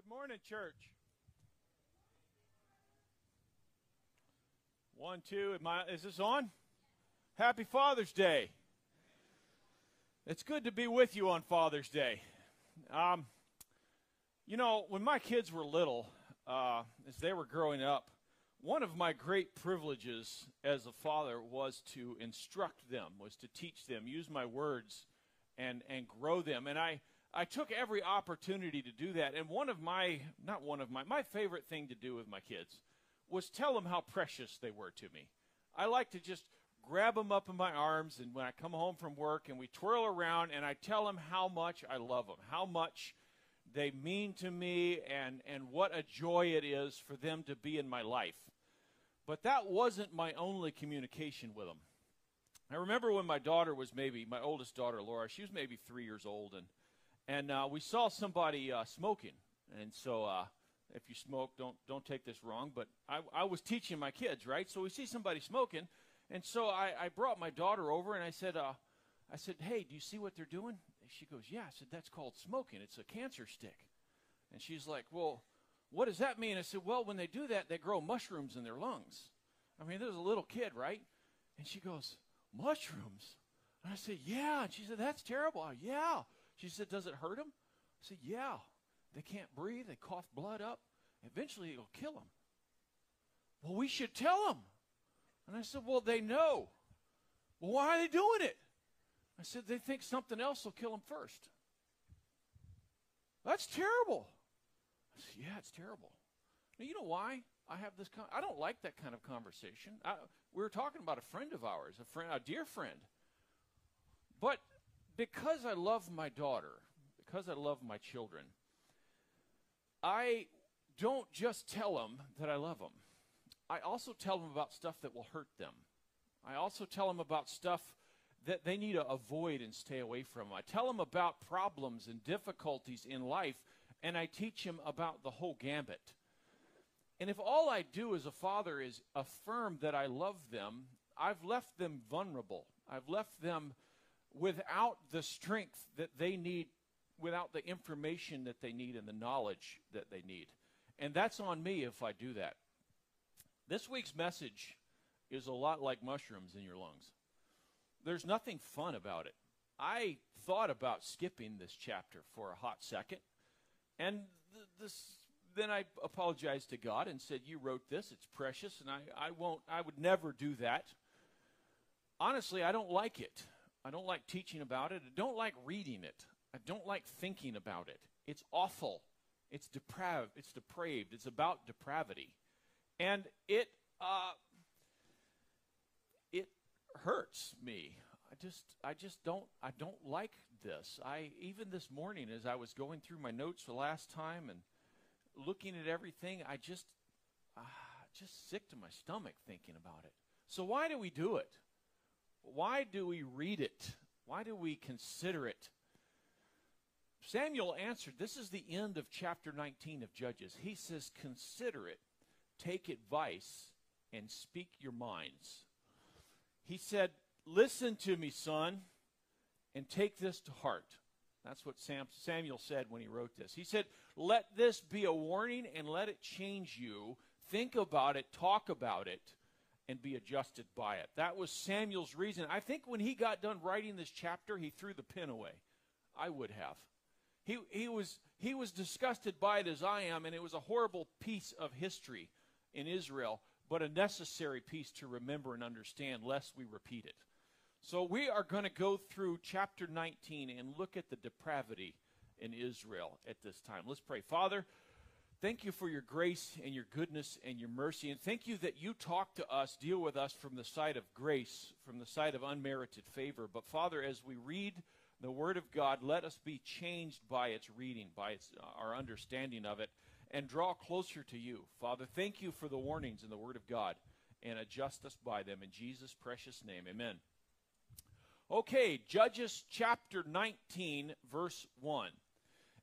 Good morning, church. One, two. I, is this on? Happy Father's Day. It's good to be with you on Father's Day. Um, you know, when my kids were little, uh, as they were growing up, one of my great privileges as a father was to instruct them, was to teach them, use my words, and and grow them. And I I took every opportunity to do that. And one of my, not one of my, my favorite thing to do with my kids was tell them how precious they were to me. I like to just grab them up in my arms, and when I come home from work, and we twirl around, and I tell them how much I love them, how much they mean to me, and, and what a joy it is for them to be in my life. But that wasn't my only communication with them. I remember when my daughter was maybe, my oldest daughter, Laura, she was maybe three years old, and and uh, we saw somebody uh, smoking. And so, uh, if you smoke, don't don't take this wrong, but I, I was teaching my kids, right? So we see somebody smoking, and so I, I brought my daughter over and I said, uh, I said, hey, do you see what they're doing? She goes, yeah. I said, that's called smoking. It's a cancer stick. And she's like, well, what does that mean? I said, well, when they do that, they grow mushrooms in their lungs. I mean, there's a little kid, right? And she goes, mushrooms. And I said, yeah. And she said, that's terrible. I, yeah. She said, Does it hurt them? I said, Yeah. They can't breathe. They cough blood up. Eventually, it'll kill them. Well, we should tell them. And I said, Well, they know. Well, why are they doing it? I said, They think something else will kill them first. That's terrible. I said, Yeah, it's terrible. Now, you know why I have this? Con- I don't like that kind of conversation. I, we were talking about a friend of ours, a friend, a dear friend. But because I love my daughter, because I love my children, I don't just tell them that I love them. I also tell them about stuff that will hurt them. I also tell them about stuff that they need to avoid and stay away from. I tell them about problems and difficulties in life, and I teach them about the whole gambit. And if all I do as a father is affirm that I love them, I've left them vulnerable. I've left them without the strength that they need, without the information that they need and the knowledge that they need. And that's on me if I do that. This week's message is a lot like mushrooms in your lungs. There's nothing fun about it. I thought about skipping this chapter for a hot second, and th- this, then I apologized to God and said, "You wrote this; it's precious, and I, I won't. I would never do that." Honestly, I don't like it. I don't like teaching about it. I don't like reading it. I don't like thinking about it. It's awful. It's depraved. It's depraved. It's about depravity, and it uh, it hurts me. I just I just don't I don't like this. I even this morning as I was going through my notes the last time and looking at everything, I just uh, just sick to my stomach thinking about it. So why do we do it? Why do we read it? Why do we consider it? Samuel answered, This is the end of chapter 19 of Judges. He says, Consider it, take advice, and speak your minds. He said, Listen to me, son, and take this to heart. That's what Sam, Samuel said when he wrote this. He said, Let this be a warning and let it change you. Think about it, talk about it, and be adjusted by it. That was Samuel's reason. I think when he got done writing this chapter, he threw the pen away. I would have. He, he, was, he was disgusted by it as I am, and it was a horrible piece of history in Israel, but a necessary piece to remember and understand, lest we repeat it. So we are going to go through chapter 19 and look at the depravity in Israel at this time. Let's pray. Father, Thank you for your grace and your goodness and your mercy. And thank you that you talk to us, deal with us from the side of grace, from the side of unmerited favor. But Father, as we read the Word of God, let us be changed by its reading, by its, our understanding of it, and draw closer to you. Father, thank you for the warnings in the Word of God and adjust us by them. In Jesus' precious name, amen. Okay, Judges chapter 19, verse 1.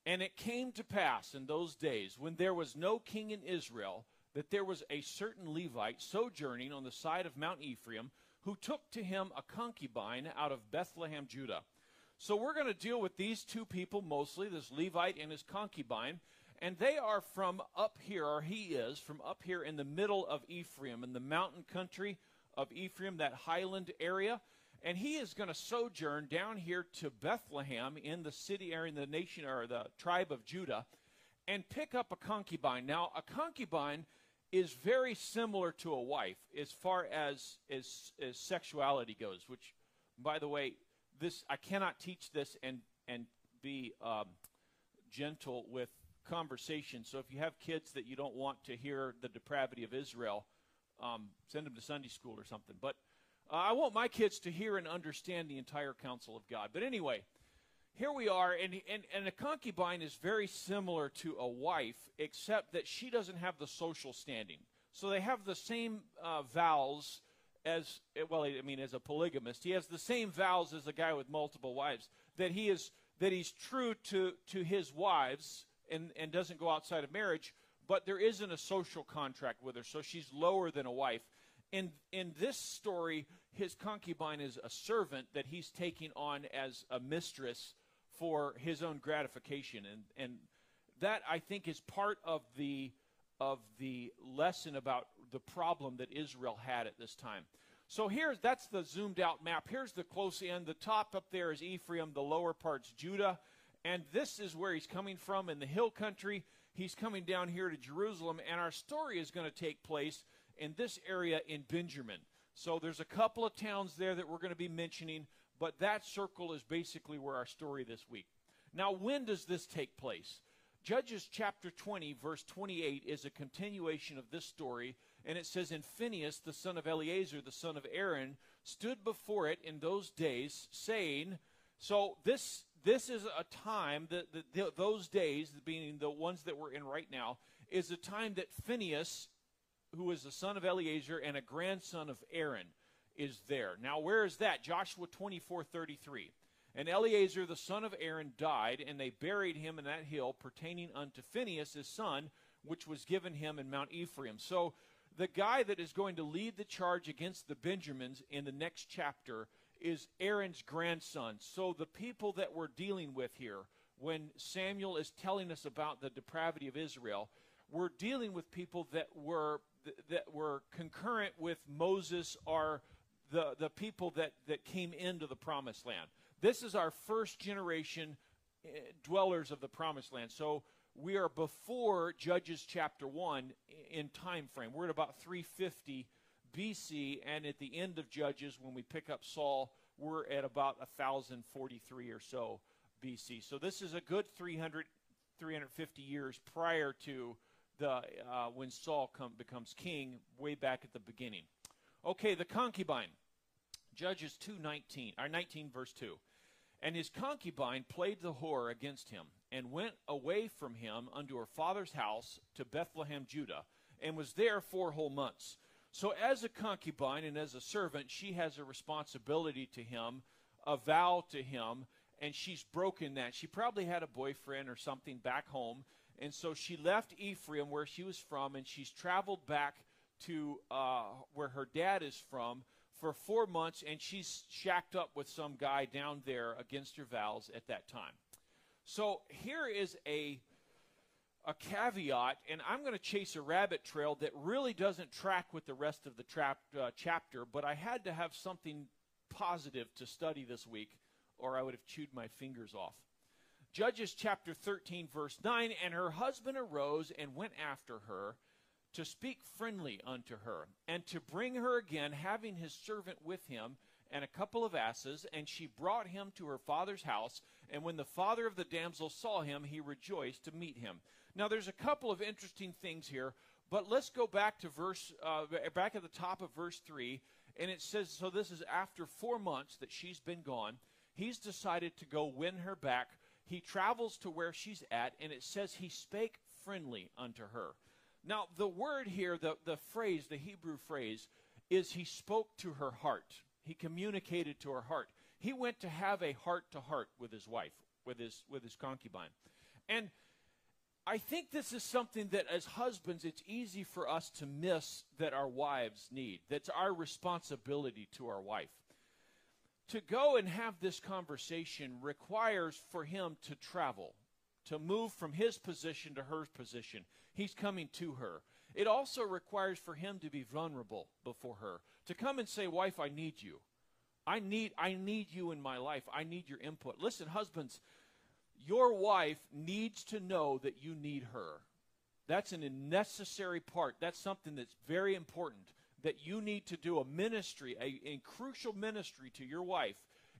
And it came to pass in those days, when there was no king in Israel, that there was a certain Levite sojourning on the side of Mount Ephraim, who took to him a concubine out of Bethlehem, Judah. So we're going to deal with these two people mostly, this Levite and his concubine. And they are from up here, or he is from up here in the middle of Ephraim, in the mountain country of Ephraim, that highland area. And he is going to sojourn down here to Bethlehem in the city or in the nation, or the tribe of Judah, and pick up a concubine. Now, a concubine is very similar to a wife as far as, as, as sexuality goes, which, by the way, this I cannot teach this and, and be um, gentle with conversation. So if you have kids that you don't want to hear the depravity of Israel, um, send them to Sunday school or something. But uh, I want my kids to hear and understand the entire counsel of God. But anyway, here we are, and, and, and a concubine is very similar to a wife, except that she doesn't have the social standing. So they have the same uh, vows as, well, I mean, as a polygamist, he has the same vows as a guy with multiple wives, that he is that he's true to, to his wives and, and doesn't go outside of marriage, but there isn't a social contract with her, so she's lower than a wife. In, in this story, his concubine is a servant that he's taking on as a mistress for his own gratification. And, and that, I think, is part of the, of the lesson about the problem that Israel had at this time. So here's that's the zoomed out map. Here's the close end. The top up there is Ephraim, the lower part's Judah, and this is where he's coming from in the hill country. He's coming down here to Jerusalem, and our story is going to take place in this area in Benjamin. So there's a couple of towns there that we're going to be mentioning, but that circle is basically where our story this week. Now, when does this take place? Judges chapter 20, verse 28 is a continuation of this story and it says, And Phinehas, the son of Eleazar, the son of Aaron, stood before it in those days, saying, So this this is a time that, that those days, being the ones that we're in right now, is a time that Phinehas, who is the son of Eleazar and a grandson of Aaron, is there. Now, where is that? Joshua 24 33. And Eleazar the son of Aaron died, and they buried him in that hill pertaining unto Phinehas his son, which was given him in Mount Ephraim. So the guy that is going to lead the charge against the Benjamins in the next chapter is Aaron's grandson. So the people that we're dealing with here, when Samuel is telling us about the depravity of Israel, we're dealing with people that were that were concurrent with Moses are the, the people that, that came into the promised land. This is our first generation eh, dwellers of the promised land. So we are before Judges chapter 1 in time frame. We're at about 350 BC, and at the end of Judges, when we pick up Saul, we're at about 1043 or so BC. So this is a good 300, 350 years prior to the uh, when Saul come, becomes king, way back at the beginning. Okay, the concubine, Judges 2:19, or 19 verse 2. And his concubine played the whore against him, and went away from him unto her father's house to Bethlehem, Judah, and was there four whole months. So, as a concubine and as a servant, she has a responsibility to him, a vow to him, and she's broken that. She probably had a boyfriend or something back home, and so she left Ephraim, where she was from, and she's traveled back to uh, where her dad is from for four months, and she's shacked up with some guy down there against her vows at that time. So here is a a caveat, and I'm going to chase a rabbit trail that really doesn't track with the rest of the trap, uh, chapter, but I had to have something positive to study this week, or I would have chewed my fingers off. Judges chapter 13, verse 9 And her husband arose and went after her to speak friendly unto her, and to bring her again, having his servant with him and a couple of asses, and she brought him to her father's house. And when the father of the damsel saw him, he rejoiced to meet him. Now, there's a couple of interesting things here, but let's go back to verse, uh, back at the top of verse 3, and it says, so this is after four months that she's been gone. He's decided to go win her back. He travels to where she's at, and it says he spake friendly unto her. Now, the word here, the, the phrase, the Hebrew phrase, is he spoke to her heart. He communicated to her heart. He went to have a heart to heart with his wife, with his with his concubine. And I think this is something that as husbands it's easy for us to miss that our wives need. That's our responsibility to our wife. To go and have this conversation requires for him to travel, to move from his position to her position. He's coming to her. It also requires for him to be vulnerable before her, to come and say, "Wife, I need you. I need I need you in my life. I need your input." Listen, husbands, your wife needs to know that you need her. That's an necessary part. That's something that's very important that you need to do a ministry, a, a crucial ministry to your wife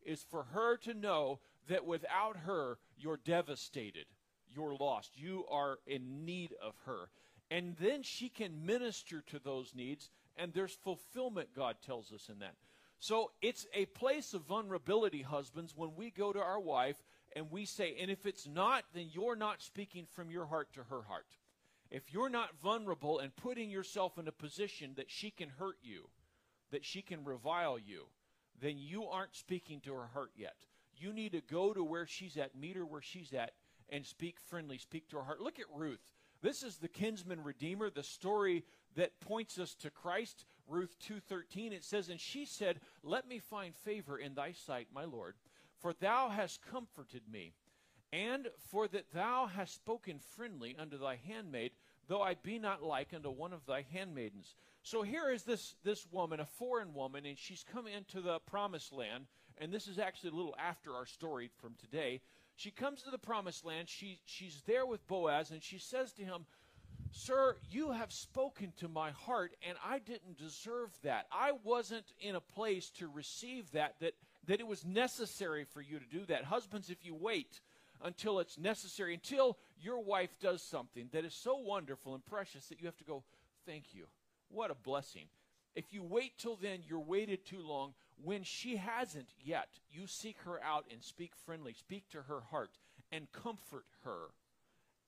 is for her to know that without her, you're devastated. You're lost. You are in need of her. And then she can minister to those needs, and there's fulfillment, God tells us in that. So it's a place of vulnerability, husbands, when we go to our wife and we say, and if it's not, then you're not speaking from your heart to her heart. If you're not vulnerable and putting yourself in a position that she can hurt you, that she can revile you, then you aren't speaking to her heart yet. You need to go to where she's at, meet her where she's at, and speak friendly, speak to her heart. Look at Ruth. This is the kinsman redeemer, the story that points us to Christ. Ruth 2:13 it says and she said, "Let me find favor in thy sight, my Lord, for thou hast comforted me, and for that thou hast spoken friendly unto thy handmaid, though I be not like unto one of thy handmaidens." So here is this this woman, a foreign woman, and she's come into the promised land, and this is actually a little after our story from today. She comes to the promised land. She she's there with Boaz, and she says to him, Sir, you have spoken to my heart, and I didn't deserve that. I wasn't in a place to receive that, that, that it was necessary for you to do that. Husbands, if you wait until it's necessary, until your wife does something that is so wonderful and precious that you have to go, Thank you. What a blessing. If you wait till then, you're waited too long. When she hasn't yet, you seek her out and speak friendly, speak to her heart, and comfort her.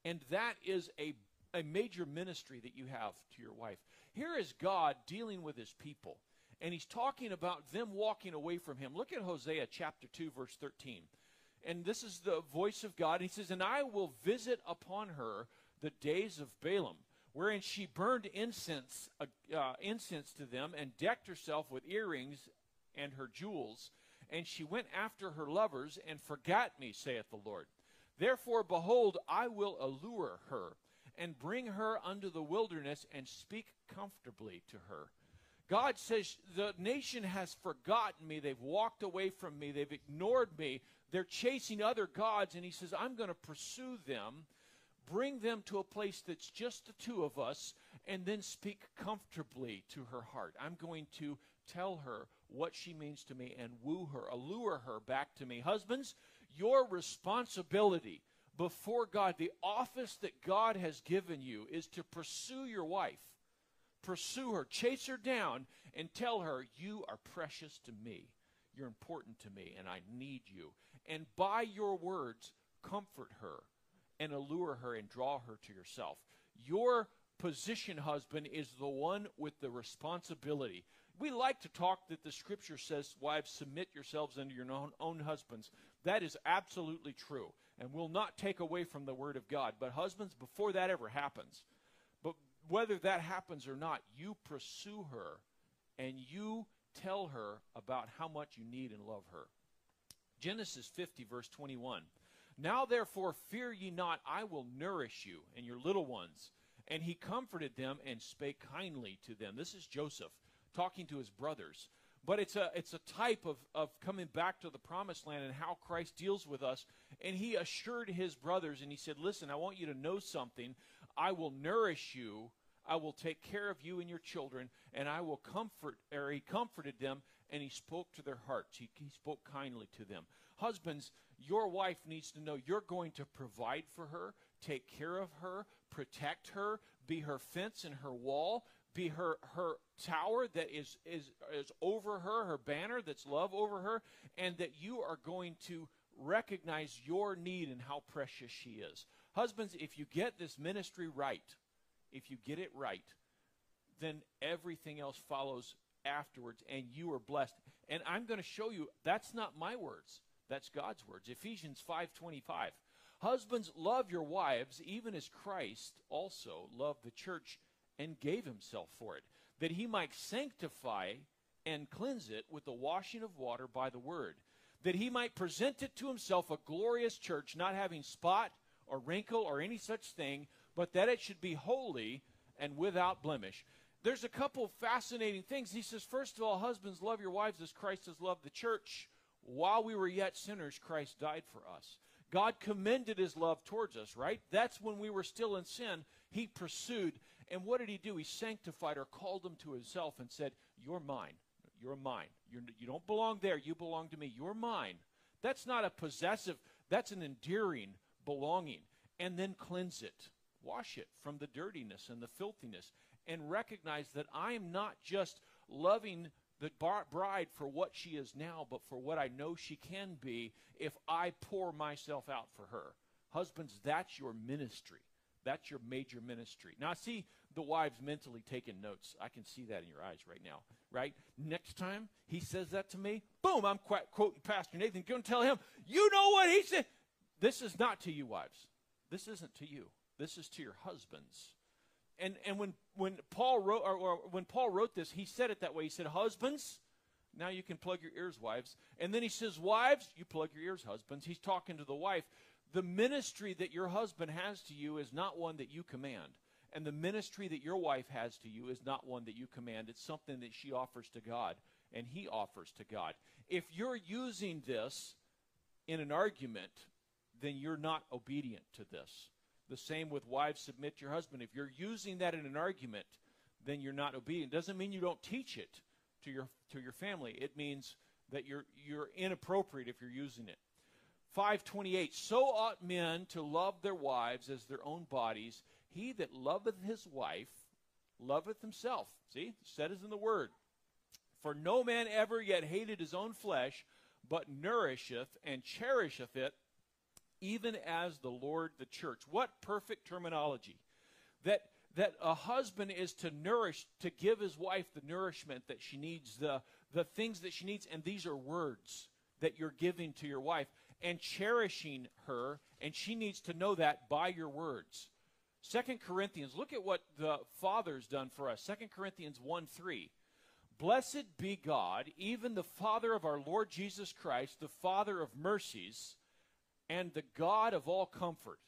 And that is a, a major ministry that you have to your wife. Here is God dealing with his people, and he's talking about them walking away from him. Look at Hosea chapter 2, verse 13. And this is the voice of God. And He says, And I will visit upon her the days of Baalim wherein she burned incense, uh, uh, incense to them and decked herself with earrings and her jewels. And she went after her lovers and forgot me, saith the Lord. Therefore, behold, I will allure her and bring her unto the wilderness and speak comfortably to her. God says, The nation has forgotten me. They've walked away from me. They've ignored me. They're chasing other gods. And He says, I'm going to pursue them bring them to a place that's just the two of us, and then speak comfortably to her heart. I'm going to tell her what she means to me and woo her, allure her back to me. Husbands, your responsibility before God, the office that God has given you, is to pursue your wife. Pursue her, chase her down, and tell her, You are precious to me. You're important to me, and I need you. And by your words, comfort her and allure her and draw her to yourself. Your position, husband, is the one with the responsibility. We like to talk that the scripture says, Wives, submit yourselves unto your own, own husbands. That is absolutely true and will not take away from the word of God. But, husbands, before that ever happens, whether that happens or not, you pursue her and you tell her about how much you need and love her. Genesis 50, verse 21. Now therefore fear ye not, I will nourish you and your little ones. And he comforted them and spake kindly to them. This is Joseph talking to his brothers. But it's a it's a type of, of coming back to the promised land and how Christ deals with us. And he assured his brothers and he said, Listen, I want you to know something. I will nourish you, I will take care of you and your children, and I will comfort or he comforted them and he spoke to their hearts. He, he spoke kindly to them. Husbands, your wife needs to know you're going to provide for her, take care of her, protect her, be her fence and her wall, be her her tower that is is is over her, her banner that's love over her, and that you are going to recognize your need and how precious she is. Husbands, if you get this ministry right, if you get it right, then everything else follows afterwards and you are blessed. And I'm going to show you that's not my words. That's God's words. Ephesians 5:25. Husbands love your wives even as Christ also loved the church and gave himself for it, that he might sanctify and cleanse it with the washing of water by the word, that he might present it to himself a glorious church not having spot or wrinkle or any such thing, but that it should be holy and without blemish. There's a couple fascinating things. He says, first of all, husbands, love your wives as Christ has loved the church. While we were yet sinners, Christ died for us. God commended his love towards us, right? That's when we were still in sin. He pursued. And what did he do? He sanctified or called them to himself and said, You're mine. You're mine. You're, you don't belong there. You belong to me. You're mine. That's not a possessive, that's an endearing belonging. And then cleanse it. Wash it from the dirtiness and the filthiness. And recognize that I am not just loving the bride for what she is now, but for what I know she can be if I pour myself out for her. Husbands, that's your ministry. That's your major ministry. Now, I see the wives mentally taking notes. I can see that in your eyes right now, right? Next time he says that to me, boom, I'm quoting Pastor Nathan. Go and tell him, you know what he said. This is not to you, wives. This isn't to you. This is to your husbands. And and when when Paul wrote or, or when Paul wrote this, he said it that way. He said, "Husbands, now you can plug your ears, wives." And then he says, "Wives, you plug your ears, husbands." He's talking to the wife. The ministry that your husband has to you is not one that you command. And the ministry that your wife has to you is not one that you command. It's something that she offers to God and he offers to God. If you're using this in an argument, then you're not obedient to this. The same with wives submit to your husband. If you're using that in an argument, then you're not obedient. It doesn't mean you don't teach it to your to your family. It means that you're you're inappropriate if you're using it. 528 So ought men to love their wives as their own bodies. He that loveth his wife loveth himself. See, said is in the word. For no man ever yet hated his own flesh, but nourisheth and cherisheth it, even as the Lord the church. What perfect terminology. That that a husband is to nourish, to give his wife the nourishment that she needs, the, the things that she needs, and these are words that you're giving to your wife and cherishing her, and she needs to know that by your words. Second Corinthians, look at what the Father's done for us. Second Corinthians 1 3. Blessed be God, even the Father of our Lord Jesus Christ, the Father of mercies, and the God of all comfort,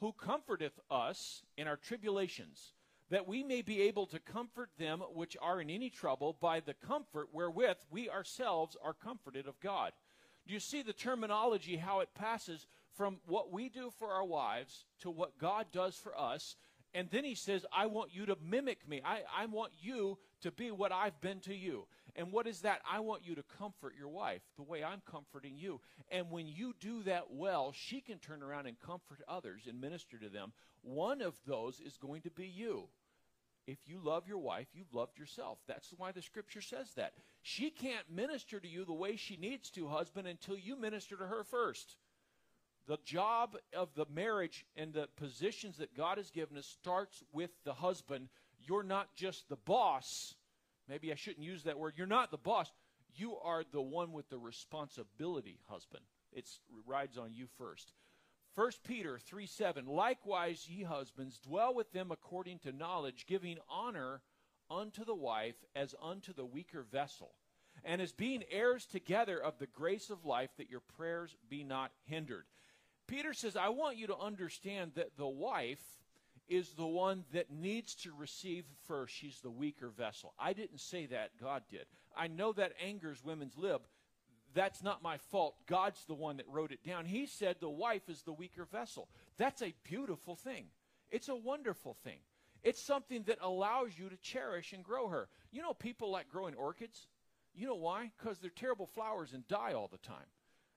who comforteth us in our tribulations, that we may be able to comfort them which are in any trouble by the comfort wherewith we ourselves are comforted of God. Do you see the terminology, how it passes from what we do for our wives to what God does for us. And then he says, I want you to mimic me. I, I want you to be what I've been to you. And what is that? I want you to comfort your wife the way I'm comforting you. And when you do that well, she can turn around and comfort others and minister to them. One of those is going to be you. If you love your wife, you've loved yourself. That's why the scripture says that. She can't minister to you the way she needs to, husband, until you minister to her first. The job of the marriage and the positions that God has given us starts with the husband. You're not just the boss. Maybe I shouldn't use that word. You're not the boss. You are the one with the responsibility, husband. It rides on you first. 1 Peter 3 7. Likewise, ye husbands, dwell with them according to knowledge, giving honor unto the wife as unto the weaker vessel, and as being heirs together of the grace of life, that your prayers be not hindered. Peter says, I want you to understand that the wife is the one that needs to receive first. She's the weaker vessel. I didn't say that, God did. I know that angers women's lib. That's not my fault. God's the one that wrote it down. He said the wife is the weaker vessel. That's a beautiful thing. It's a wonderful thing. It's something that allows you to cherish and grow her. You know, people like growing orchids. You know why? Because they're terrible flowers and die all the time.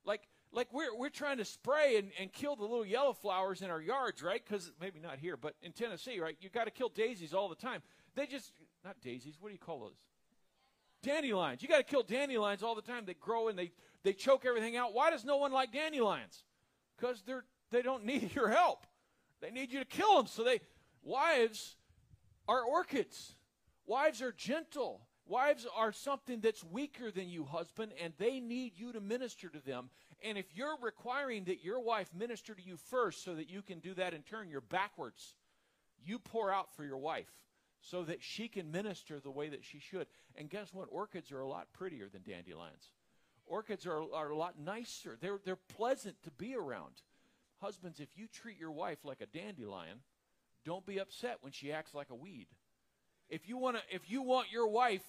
Like, like we're, we're trying to spray and, and kill the little yellow flowers in our yards, right? Because maybe not here, but in Tennessee, right? You got to kill daisies all the time. They just, not daisies, what do you call those? Dandelions. You got to kill dandelions all the time. They grow and they, they choke everything out. Why does no one like dandelions? Because they're, they don't need your help. They need you to kill them. So they, wives are orchids. Wives are gentle. Wives are something that's weaker than you, husband, and they need you to minister to them. And if you're requiring that your wife minister to you first so that you can do that in turn, you're backwards. You pour out for your wife so that she can minister the way that she should. And guess what? Orchids are a lot prettier than dandelions. Orchids are, are a lot nicer. They're, they're pleasant to be around. husbands, if you treat your wife like a dandelion, don't be upset when she acts like a weed. If you want to, if you want your wife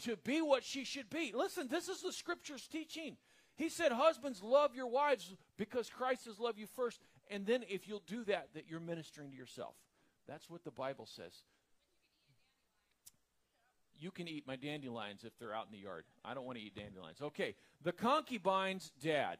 to be what she should be, listen. This is the scripture's teaching. He said, "Husbands, love your wives because Christ has loved you first, and then if you'll do that, that you're ministering to yourself." That's what the Bible says. You can eat my dandelions if they're out in the yard. I don't want to eat dandelions. Okay, the concubine's dad.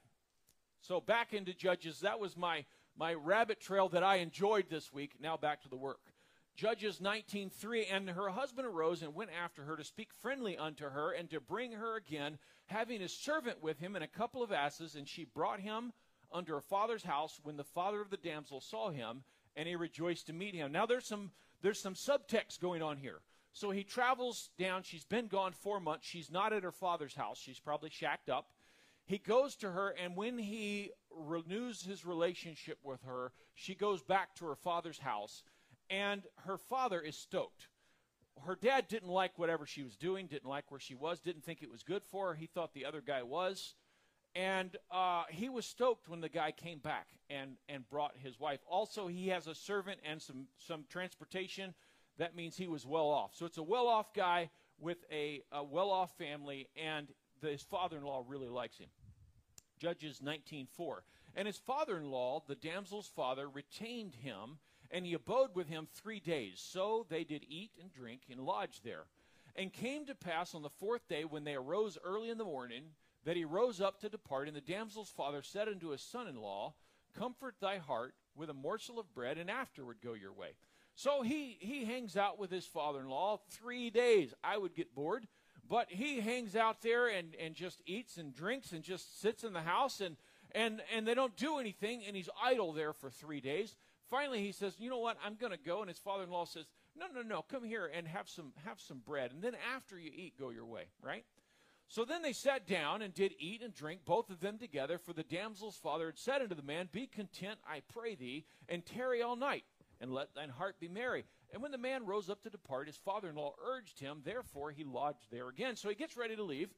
So back into Judges. That was my my rabbit trail that I enjoyed this week. Now back to the work. Judges 19:3 and her husband arose and went after her to speak friendly unto her and to bring her again having a servant with him and a couple of asses and she brought him under her father's house when the father of the damsel saw him and he rejoiced to meet him. Now there's some there's some subtext going on here. So he travels down. She's been gone 4 months. She's not at her father's house. She's probably shacked up. He goes to her and when he renews his relationship with her, she goes back to her father's house and her father is stoked. Her dad didn't like whatever she was doing, didn't like where she was, didn't think it was good for her. He thought the other guy was. And uh, he was stoked when the guy came back and, and brought his wife. Also, he has a servant and some, some transportation. That means he was well off. So it's a well off guy with a, a well off family, and the, his father in law really likes him. Judges 19:4. And his father in law, the damsel's father, retained him and he abode with him three days. So they did eat and drink and lodge there. And came to pass on the fourth day, when they arose early in the morning, that he rose up to depart. And the damsel's father said unto his son in law, Comfort thy heart with a morsel of bread, and afterward go your way. So he, he hangs out with his father in law three days. I would get bored, but he hangs out there and, and just eats and drinks and just sits in the house and, and, and they don't do anything, and he's idle there for three days. Finally, he says, "You know what? I'm going to go." And his father-in-law says, "No, no, no. Come here and have some have some bread, and then after you eat, go your way." Right? So then they sat down and did eat and drink, both of them together. For the damsel's father had said unto the man, Be content, I pray thee, and tarry all night, and let thine heart be merry. And when the man rose up to depart, his father in law urged him, therefore he lodged there again. So he gets ready to leave,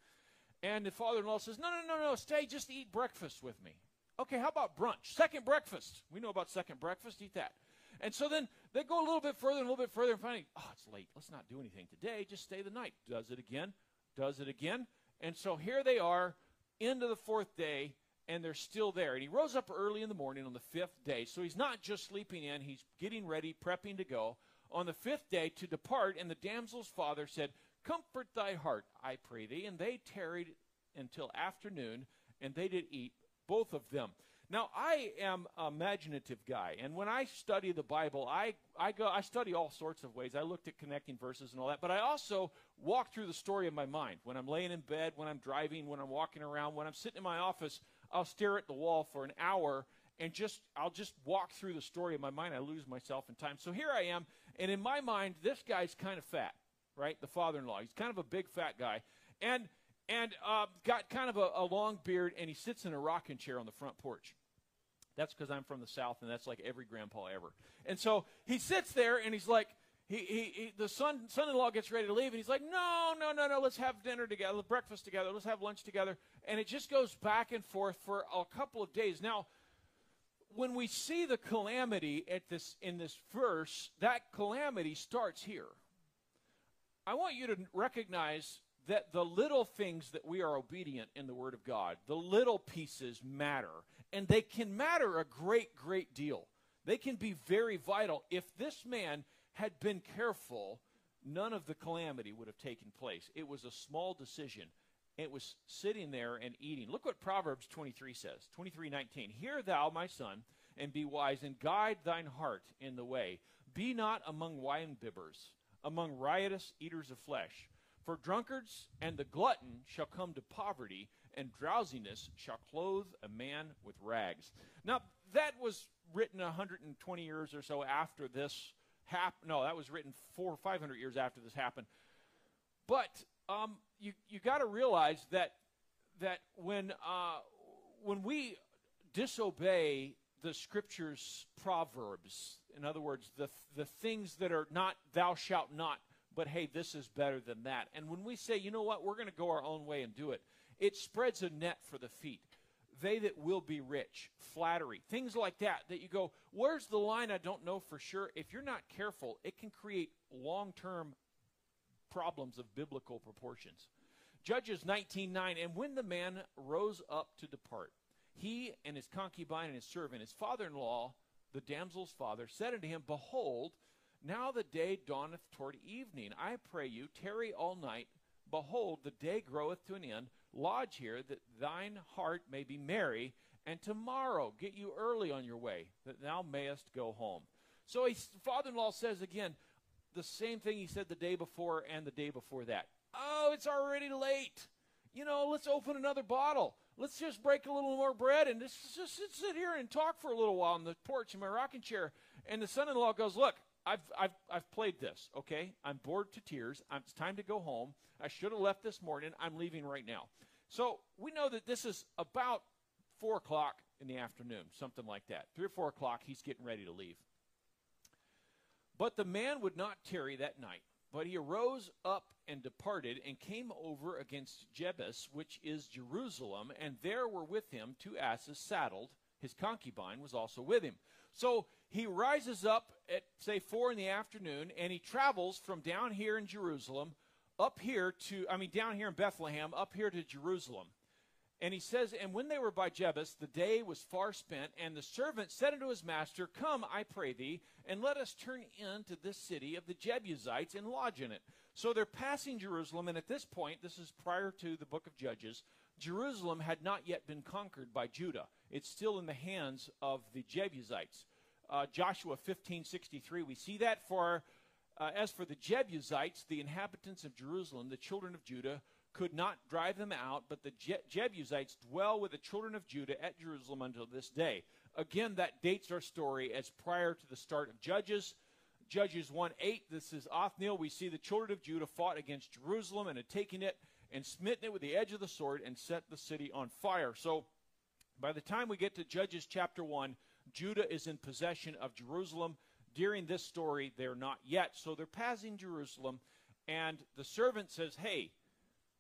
and the father in law says, No, no, no, no, stay, just eat breakfast with me. Okay, how about brunch? Second breakfast. We know about second breakfast. Eat that. And so then they go a little bit further and a little bit further and finally, oh, it's late. Let's not do anything today. Just stay the night. Does it again. Does it again. And so here they are, into the fourth day, and they're still there. And he rose up early in the morning on the fifth day. So he's not just sleeping in, he's getting ready, prepping to go. On the fifth day to depart, and the damsel's father said, Comfort thy heart, I pray thee. And they tarried until afternoon, and they did eat both of them. Now, I am imaginative guy, and when I study the Bible, I, I, go, I study all sorts of ways. I looked at connecting verses and all that, but I also walk through the story in my mind. When I'm laying in bed, when I'm driving, when I'm walking around, when I'm sitting in my office, I'll stare at the wall for an hour and just I'll just walk through the story in my mind. I lose myself in time. So here I am, and in my mind, this guy's kind of fat, right? The father-in-law. He's kind of a big fat guy, and and uh, got kind of a, a long beard, and he sits in a rocking chair on the front porch. That's because I'm from the South, and that's like every grandpa ever. And so he sits there, and he's like, he, he, he, the son, son-in-law gets ready to leave, and he's like, no, no, no, no, let's have dinner together, let's breakfast together, let's have lunch together. And it just goes back and forth for a couple of days. Now, when we see the calamity at this in this verse, that calamity starts here. I want you to recognize that the little things that we are obedient in the Word of God, the little pieces matter. And they can matter a great, great deal. They can be very vital. If this man had been careful, none of the calamity would have taken place. It was a small decision. It was sitting there and eating. Look what Proverbs 23 says 23:19. Hear thou, my son, and be wise, and guide thine heart in the way. Be not among wine bibbers, among riotous eaters of flesh for drunkards and the glutton shall come to poverty, and drowsiness shall clothe a man with rags. Now, that was written 120 years or so after this happened. No, that was written four or 500 years after this happened. But um, you you got to realize that that when uh, when we disobey the scriptures proverbs, in other words, the the things that are not thou shalt not but hey, this is better than that. And when we say, you know what, we're going to go our own way and do it, it spreads a net for the feet. they that will be rich, flattery, things like that, that you go, where's the line? I don't know for sure. If you're not careful, it can create long term problems of biblical proportions. Judges 19:9 and when the man rose up to depart he and his concubine and his servant his father-in-law the damsel's father said unto him behold now the day dawneth toward evening I pray you tarry all night behold the day groweth to an end lodge here that thine heart may be merry and tomorrow get you early on your way that thou mayest go home so his father-in-law says again the same thing he said the day before and the day before that Oh, it's already late. You know, let's open another bottle. Let's just break a little more bread and just, just sit here and talk for a little while on the porch in my rocking chair. And the son in law goes, Look, I've, I've, I've played this, okay? I'm bored to tears. I'm, it's time to go home. I should have left this morning. I'm leaving right now. So we know that this is about 4 o'clock in the afternoon, something like that. 3 or 4 o'clock, he's getting ready to leave. But the man would not tarry that night. But he arose up and departed and came over against Jebus, which is Jerusalem, and there were with him two asses saddled. His concubine was also with him. So he rises up at, say, four in the afternoon, and he travels from down here in Jerusalem up here to, I mean, down here in Bethlehem, up here to Jerusalem. And he says, And when they were by Jebus, the day was far spent, and the servant said unto his master, Come, I pray thee, and let us turn into this city of the Jebusites and lodge in it. So they're passing Jerusalem, and at this point, this is prior to the book of Judges, Jerusalem had not yet been conquered by Judah. It's still in the hands of the Jebusites. Uh, Joshua 15:63, we see that for uh, as for the Jebusites, the inhabitants of Jerusalem, the children of Judah, could not drive them out, but the Je- Jebusites dwell with the children of Judah at Jerusalem until this day. Again, that dates our story as prior to the start of Judges. Judges 1 8, this is Othniel. We see the children of Judah fought against Jerusalem and had taken it and smitten it with the edge of the sword and set the city on fire. So by the time we get to Judges chapter 1, Judah is in possession of Jerusalem. During this story, they're not yet. So they're passing Jerusalem, and the servant says, Hey,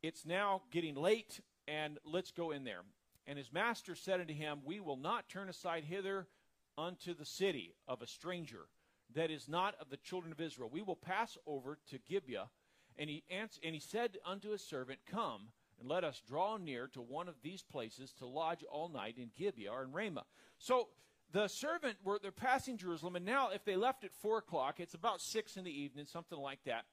it's now getting late, and let's go in there. And his master said unto him, We will not turn aside hither unto the city of a stranger that is not of the children of Israel. We will pass over to Gibeah. And he, answered, and he said unto his servant, Come, and let us draw near to one of these places to lodge all night in Gibeah or in Ramah. So the servant were they're passing Jerusalem, and now if they left at four o'clock, it's about six in the evening, something like that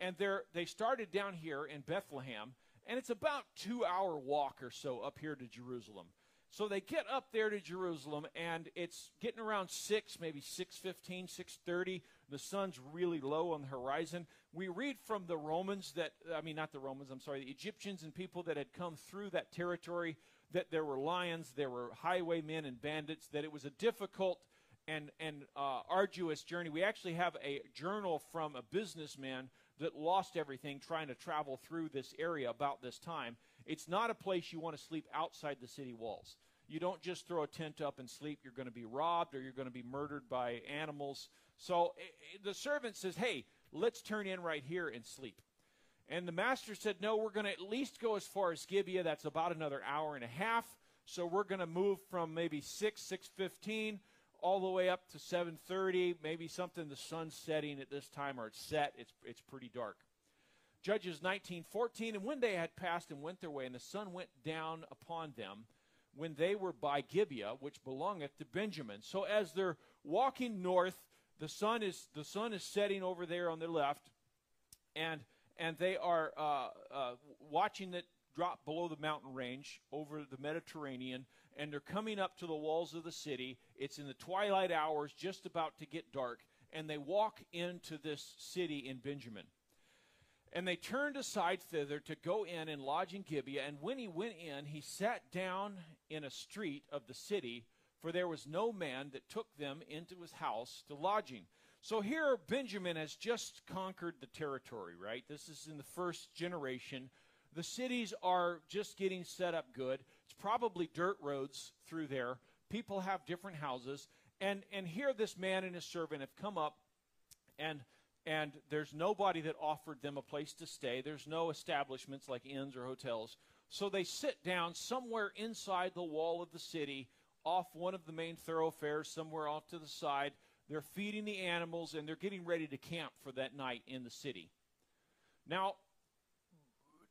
and they're they started down here in Bethlehem, and it's about two hour walk or so up here to Jerusalem. So they get up there to Jerusalem, and it's getting around six, maybe six fifteen, six thirty. The sun's really low on the horizon. We read from the Romans that I mean, not the Romans. I'm sorry, the Egyptians and people that had come through that territory. That there were lions, there were highwaymen and bandits. That it was a difficult and and uh, arduous journey. We actually have a journal from a businessman that lost everything trying to travel through this area about this time. It's not a place you want to sleep outside the city walls. You don't just throw a tent up and sleep. You're going to be robbed or you're going to be murdered by animals. So eh, eh, the servant says, Hey, let's turn in right here and sleep. And the master said, No, we're going to at least go as far as Gibeah. That's about another hour and a half. So we're going to move from maybe 6, 6.15 all the way up to 7:30, maybe something the sun's setting at this time or it's set, it's it's pretty dark. Judges 19:14 and when they had passed and went their way and the sun went down upon them when they were by Gibeah which belongeth to Benjamin. So as they're walking north, the sun is the sun is setting over there on their left and and they are uh, uh, watching it drop below the mountain range over the Mediterranean and they're coming up to the walls of the city. It's in the twilight hours, just about to get dark, and they walk into this city in Benjamin. And they turned aside thither to go in and lodge in Gibeah. And when he went in, he sat down in a street of the city, for there was no man that took them into his house to lodging. So here, Benjamin has just conquered the territory, right? This is in the first generation. The cities are just getting set up good It's probably dirt roads through there. People have different houses. And, and here this man and his servant have come up, and, and there's nobody that offered them a place to stay. There's no establishments like inns or hotels. So they sit down somewhere inside the wall of the city, off one of the main thoroughfares, somewhere off to the side. They're feeding the animals and they're getting ready to camp for that night in the city. Now,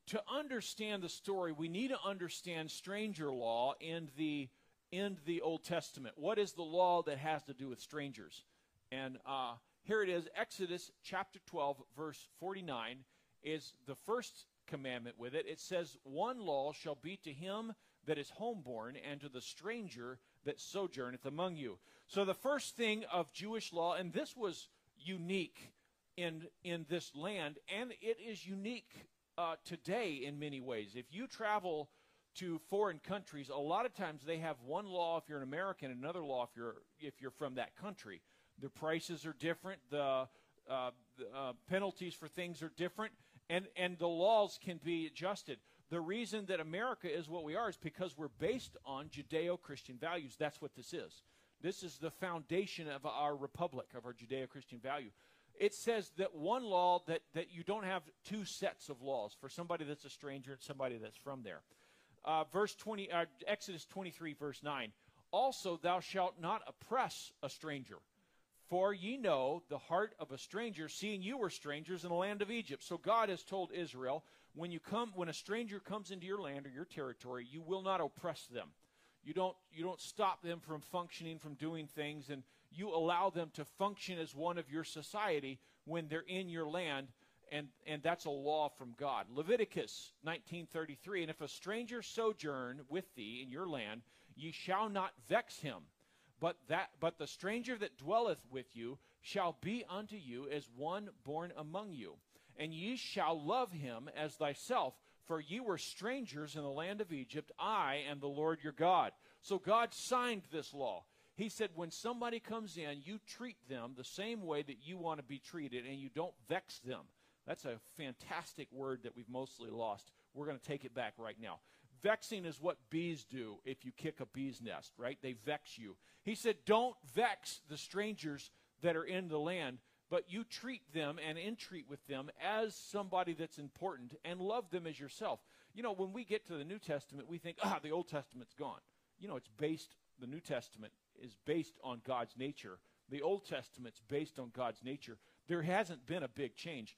to understand the story, we need to understand stranger law in the in the Old Testament. What is the law that has to do with strangers? And uh, here it is Exodus chapter 12, verse 49 is the first commandment with it. It says, One law shall be to him that is homeborn and to the stranger that sojourneth among you. So the first thing of Jewish law, and this was unique in, in this land, and it is unique uh, today in many ways. If you travel to foreign countries, a lot of times they have one law if you're an American, another law if you're if you're from that country. The prices are different. The, uh, uh, penalties for things are different, and and the laws can be adjusted. The reason that America is what we are is because we're based on Judeo-Christian values. That's what this is. This is the foundation of our republic, of our Judeo-Christian value. It says that one law that that you don't have two sets of laws for somebody that's a stranger and somebody that's from there. Uh, verse 20, uh, Exodus 23, verse 9. Also, thou shalt not oppress a stranger. For ye know the heart of a stranger, seeing you were strangers in the land of Egypt. So God has told Israel, when you come, when a stranger comes into your land or your territory, you will not oppress them. You don't, you don't stop them from functioning, from doing things, and you allow them to function as one of your society when they're in your land, and, and that's a law from God. Leviticus 19:33, and if a stranger sojourn with thee in your land, ye shall not vex him but that but the stranger that dwelleth with you shall be unto you as one born among you and ye shall love him as thyself for ye were strangers in the land of egypt i am the lord your god. So god signed this law. He said when somebody comes in you treat them the same way that you want to be treated and you don't vex them. That's a fantastic word that we've mostly lost. We're going to take it back right now. Vexing is what bees do if you kick a bee's nest, right? They vex you. He said, Don't vex the strangers that are in the land, but you treat them and entreat with them as somebody that's important and love them as yourself. You know, when we get to the New Testament, we think, ah, the Old Testament's gone. You know, it's based, the New Testament is based on God's nature. The Old Testament's based on God's nature. There hasn't been a big change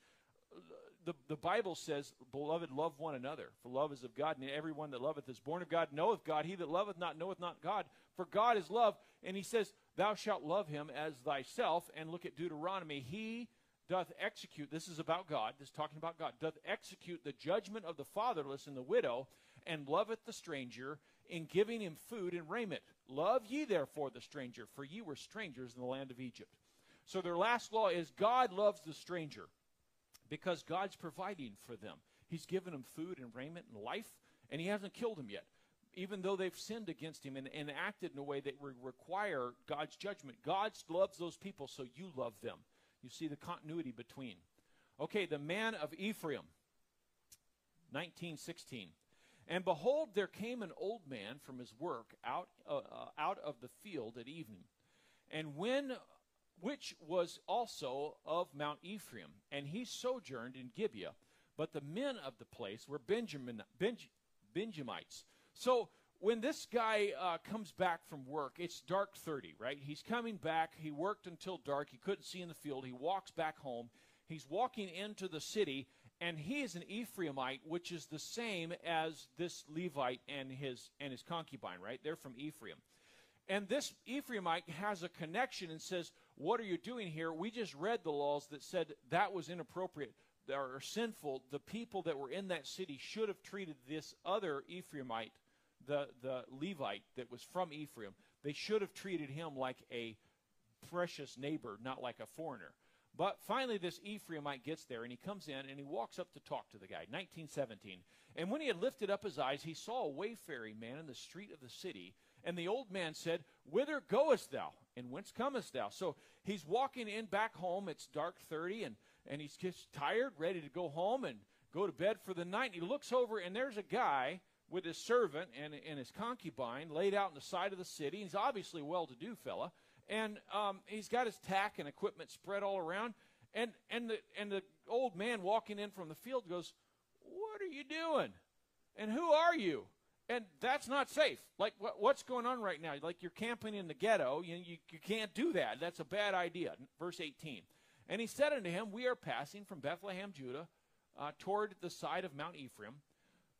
the, the Bible says, Beloved, love one another, for love is of God, and everyone that loveth is born of God, knoweth God. He that loveth not knoweth not God, for God is love. And he says, Thou shalt love him as thyself. And look at Deuteronomy. He doth execute, this is about God, this is talking about God, doth execute the judgment of the fatherless and the widow, and loveth the stranger in giving him food and raiment. Love ye therefore the stranger, for ye were strangers in the land of Egypt. So their last law is God loves the stranger because God's providing for them. He's given them food and raiment and life, and He hasn't killed them yet. Even though they've sinned against Him and, and acted in a way that would require God's judgment, God loves those people, so you love them. You see the continuity between. Okay, the man of Ephraim, 1916. And behold, there came an old man from his work out, uh, uh, out of the field at evening. And when which was also of Mount Ephraim, and he sojourned in Gibeah. But the men of the place were Benjamin, Benj, Benjamites. So when this guy uh, comes back from work, it's dark 30, right? He's coming back. He worked until dark. He couldn't see in the field. He walks back home. He's walking into the city, and he is an Ephraimite, which is the same as this Levite and his and his concubine, right? They're from Ephraim. And this Ephraimite has a connection and says, What are you doing here? We just read the laws that said that was inappropriate or sinful. The people that were in that city should have treated this other Ephraimite, the, the Levite that was from Ephraim, they should have treated him like a precious neighbor, not like a foreigner. But finally, this Ephraimite gets there and he comes in and he walks up to talk to the guy. 1917. And when he had lifted up his eyes, he saw a wayfaring man in the street of the city and the old man said, Whither goest thou? And whence comest thou? So he's walking in back home. It's dark 30, and, and he's just tired, ready to go home and go to bed for the night. And he looks over, and there's a guy with his servant and, and his concubine laid out in the side of the city. He's obviously a well to do fella. And um, he's got his tack and equipment spread all around. And, and, the, and the old man walking in from the field goes, What are you doing? And who are you? And that's not safe. Like, what, what's going on right now? Like, you're camping in the ghetto. You, you, you can't do that. That's a bad idea. Verse 18. And he said unto him, We are passing from Bethlehem, Judah, uh, toward the side of Mount Ephraim.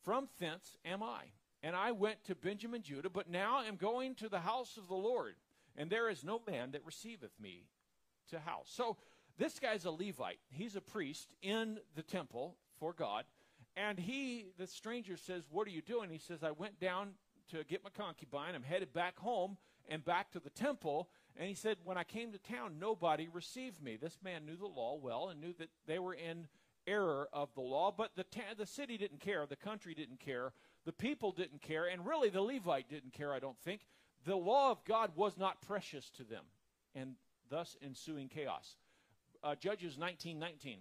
From thence am I. And I went to Benjamin, Judah, but now am going to the house of the Lord. And there is no man that receiveth me to house. So this guy's a Levite. He's a priest in the temple for God. And he, the stranger, says, What are you doing? He says, I went down to get my concubine. I'm headed back home and back to the temple. And he said, When I came to town, nobody received me. This man knew the law well and knew that they were in error of the law, but the, ta- the city didn't care, the country didn't care, the people didn't care, and really the Levite didn't care, I don't think. The law of God was not precious to them, and thus ensuing chaos. Uh, Judges 19:19.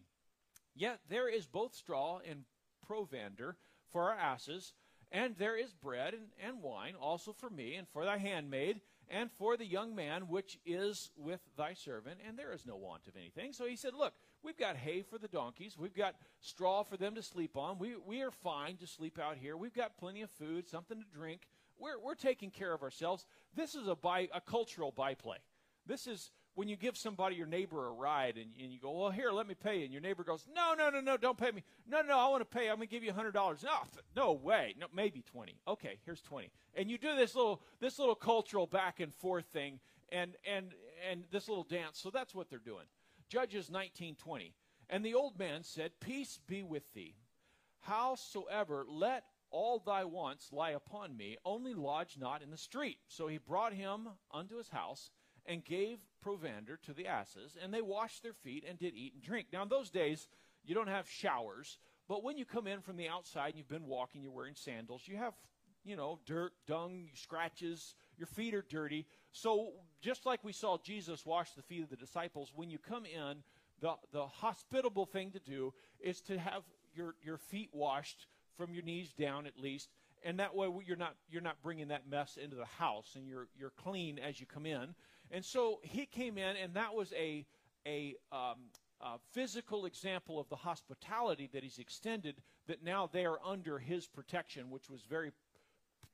Yet there is both straw and provender for our asses, and there is bread and, and wine also for me, and for thy handmaid, and for the young man which is with thy servant, and there is no want of anything. So he said, Look, we've got hay for the donkeys, we've got straw for them to sleep on. We, we are fine to sleep out here. We've got plenty of food, something to drink. We're, we're taking care of ourselves. This is a, by, a cultural byplay. This is when you give somebody your neighbor a ride and, and, you go, well, here, let me pay you. And your neighbor goes, no, no, no, no, don't pay me. No, no, I want to pay. I'm going to give you $100. No, no way. No, maybe 20. Okay, here's 20. And you do this little, this little cultural back and forth thing and, and, and this little dance. So that's what they're doing. Judges 19:20. And the old man said, Peace be with thee. Howsoever, let all thy wants lie upon me, only lodge not in the street. So he brought him unto his house and gave provender to the asses, and they washed their feet and did eat and drink. Now, in those days, you don't have showers, but when you come in from the outside and you've been walking, you're wearing sandals, you have, you know, dirt, dung, scratches, your feet are dirty. So, just like we saw Jesus wash the feet of the disciples, when you come in, the, the hospitable thing to do is to have your, your feet washed from your knees down at least and that way you're not you're not bringing that mess into the house and you're you're clean as you come in and so he came in, and that was a, a, um, a physical example of the hospitality that he's extended, that now they are under his protection, which was very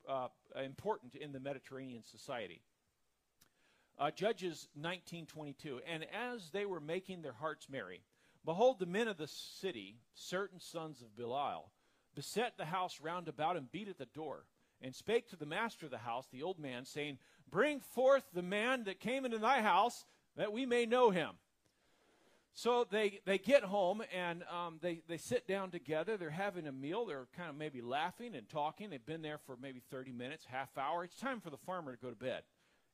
uh, important in the Mediterranean society. Uh, Judges 19:22, and as they were making their hearts merry, behold, the men of the city, certain sons of Belial, beset the house round about and beat at the door, and spake to the master of the house, the old man, saying, Bring forth the man that came into thy house, that we may know him. So they, they get home and um, they, they sit down together. They're having a meal. They're kind of maybe laughing and talking. They've been there for maybe 30 minutes, half hour. It's time for the farmer to go to bed.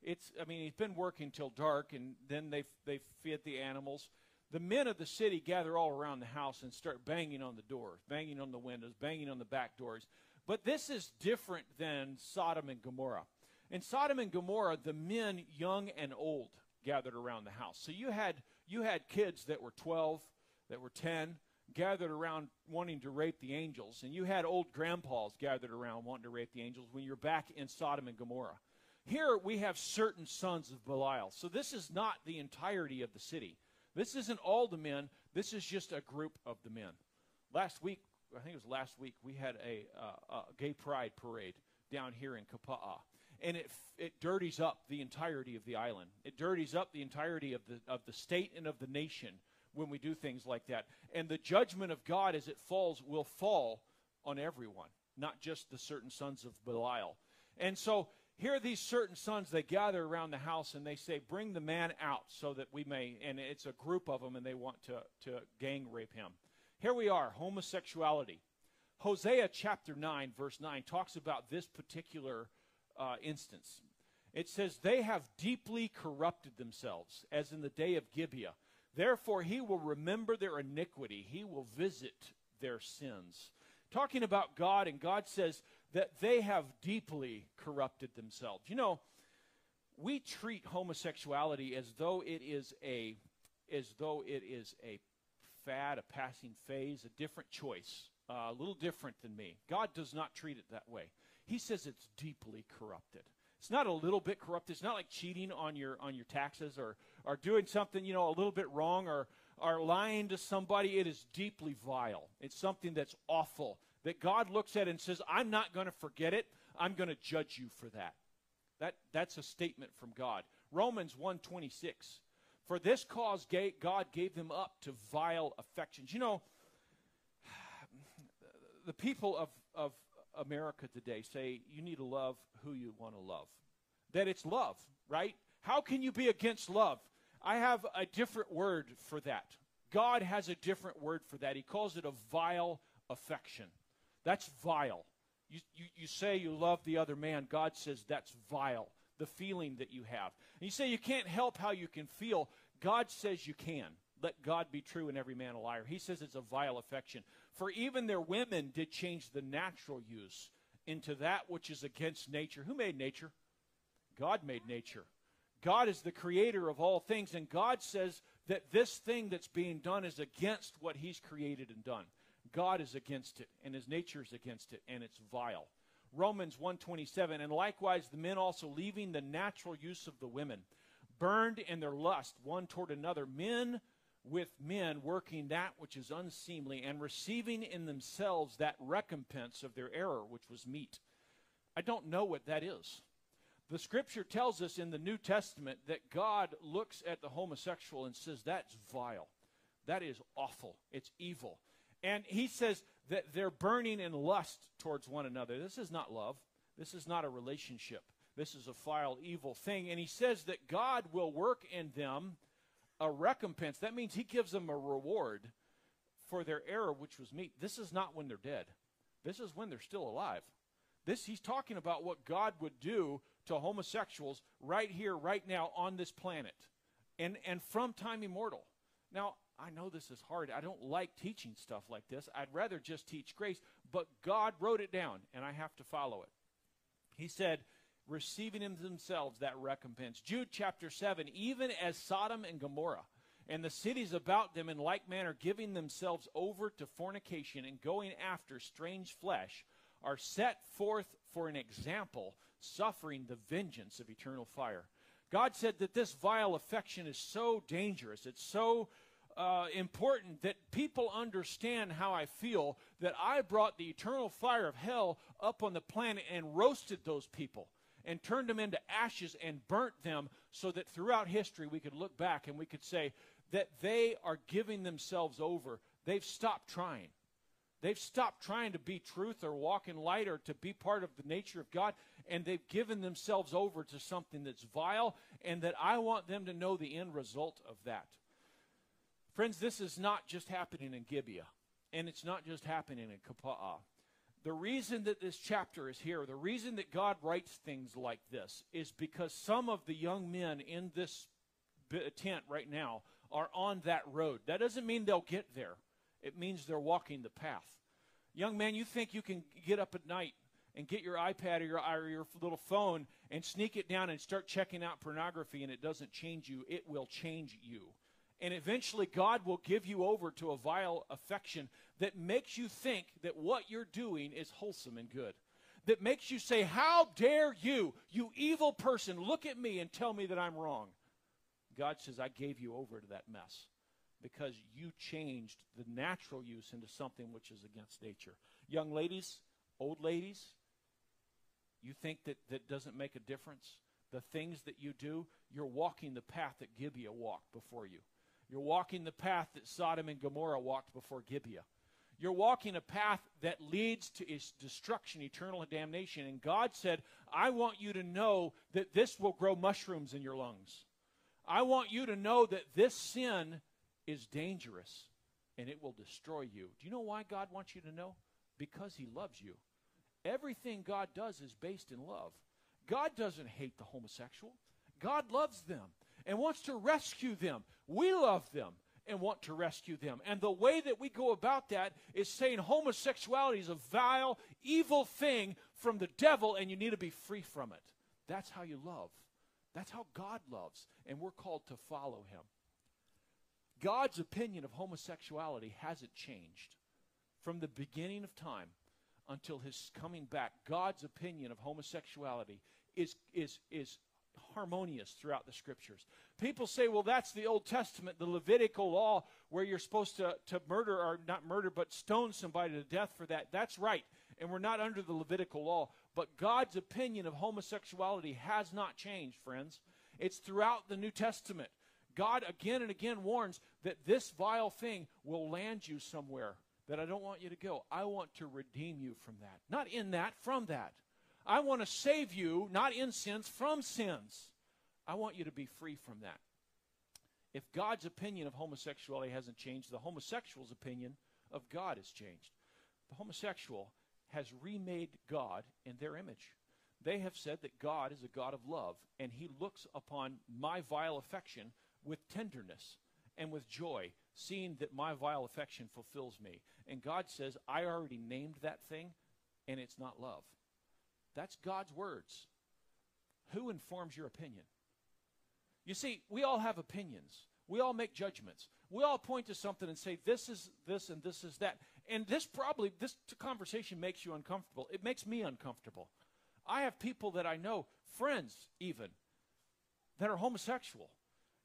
It's, I mean, he's been working till dark, and then they, they feed the animals. The men of the city gather all around the house and start banging on the doors, banging on the windows, banging on the back doors. But this is different than Sodom and Gomorrah. In Sodom and Gomorrah, the men, young and old, gathered around the house. So you had you had kids that were 12, that were 10, gathered around wanting to rape the angels, and you had old grandpas gathered around wanting to rape the angels when you're back in Sodom and Gomorrah. Here we have certain sons of Belial. So this is not the entirety of the city. This isn't all the men. This is just a group of the men. Last week, I think it was last week, we had a, uh, a gay pride parade down here in Kapaa and it, it dirties up the entirety of the island. It dirties up the entirety of the, of the state and of the nation when we do things like that. And the judgment of God as it falls will fall on everyone, not just the certain sons of Belial. And so here are these certain sons, they gather around the house and they say, Bring the man out so that we may, and it's a group of them and they want to, to gang rape him. Here we are, homosexuality. Hosea chapter 9, verse 9, talks about this particular uh, instance. It says, They have deeply corrupted themselves, as in the day of Gibeah. Therefore, he will remember their iniquity, he will visit their sins. Talking about God, and God says that they have deeply corrupted themselves. You know, we treat homosexuality as though it is a as though it is a fad, a passing phase, a different choice, uh, a little different than me. God does not treat it that way. He says it's deeply corrupted. It's not a little bit corrupted. It's not like cheating on your on your taxes or or doing something you know a little bit wrong or or lying to somebody. It is deeply vile. It's something that's awful that God looks at and says, I'm not going to forget it. I'm going to judge you for that. That, that's a statement from God. Romans 1.26. For this cause God gave them up to vile affections. You know, the people of, of America today say you need to love who you want to love. That it's love, right? How can you be against love? I have a different word for that. God has a different word for that. He calls it a vile affection. That's vile. You, you, you say you love the other man, God says that's vile, the feeling that you have. And you say you can't help how you can feel, God says you can. Let God be true and every man a liar. He says it's a vile affection. For even their women did change the natural use into that which is against nature. Who made nature? God made nature. God is the creator of all things, and God says that this thing that's being done is against what He's created and done. God is against it, and His nature is against it, and it's vile. Romans 127, and likewise the men also leaving the natural use of the women, burned in their lust one toward another, men with men working that which is unseemly and receiving in themselves that recompense of their error which was meet. I don't know what that is. The scripture tells us in the New Testament that God looks at the homosexual and says, That's vile. That is awful. It's evil. And he says that they're burning in lust towards one another. This is not love. This is not a relationship. This is a vile, evil thing. And he says that God will work in them a recompense. That means he gives them a reward for their error, which was meet. This is not when they're dead. This is when they're still alive. This he's talking about what God would do to homosexuals right here, right now on this planet, and and from time immortal. Now I know this is hard. I don't like teaching stuff like this. I'd rather just teach grace, but God wrote it down, and I have to follow it. He said, receiving in themselves that recompense. Jude chapter 7 even as Sodom and Gomorrah and the cities about them in like manner giving themselves over to fornication and going after strange flesh are set forth for an example, suffering the vengeance of eternal fire. God said that this vile affection is so dangerous, it's so uh, important that people understand how I feel that I brought the eternal fire of hell up on the planet and roasted those people and turned them into ashes and burnt them so that throughout history we could look back and we could say that they are giving themselves over. They've stopped trying. They've stopped trying to be truth or walk in light or to be part of the nature of God, and they've given themselves over to something that's vile, and that I want them to know the end result of that. Friends, this is not just happening in Gibeah, and it's not just happening in Kapaa. The reason that this chapter is here, the reason that God writes things like this, is because some of the young men in this tent right now are on that road. That doesn't mean they'll get there, it means they're walking the path. Young man, you think you can get up at night and get your iPad or your, or your little phone and sneak it down and start checking out pornography and it doesn't change you, it will change you. And eventually, God will give you over to a vile affection that makes you think that what you're doing is wholesome and good. That makes you say, How dare you, you evil person, look at me and tell me that I'm wrong. God says, I gave you over to that mess because you changed the natural use into something which is against nature. Young ladies, old ladies, you think that that doesn't make a difference? The things that you do, you're walking the path that Gibeah walked before you. You're walking the path that Sodom and Gomorrah walked before Gibeah. You're walking a path that leads to its destruction, eternal damnation. And God said, I want you to know that this will grow mushrooms in your lungs. I want you to know that this sin is dangerous and it will destroy you. Do you know why God wants you to know? Because He loves you. Everything God does is based in love. God doesn't hate the homosexual, God loves them and wants to rescue them. We love them and want to rescue them. And the way that we go about that is saying homosexuality is a vile, evil thing from the devil, and you need to be free from it. That's how you love. That's how God loves, and we're called to follow him. God's opinion of homosexuality hasn't changed from the beginning of time until his coming back. God's opinion of homosexuality is, is, is harmonious throughout the scriptures. People say, well, that's the Old Testament, the Levitical law, where you're supposed to, to murder, or not murder, but stone somebody to death for that. That's right. And we're not under the Levitical law. But God's opinion of homosexuality has not changed, friends. It's throughout the New Testament. God again and again warns that this vile thing will land you somewhere that I don't want you to go. I want to redeem you from that. Not in that, from that. I want to save you, not in sins, from sins. I want you to be free from that. If God's opinion of homosexuality hasn't changed, the homosexual's opinion of God has changed. The homosexual has remade God in their image. They have said that God is a God of love, and he looks upon my vile affection with tenderness and with joy, seeing that my vile affection fulfills me. And God says, I already named that thing, and it's not love. That's God's words. Who informs your opinion? You see, we all have opinions. We all make judgments. We all point to something and say, this is this and this is that. And this probably, this conversation makes you uncomfortable. It makes me uncomfortable. I have people that I know, friends even, that are homosexual,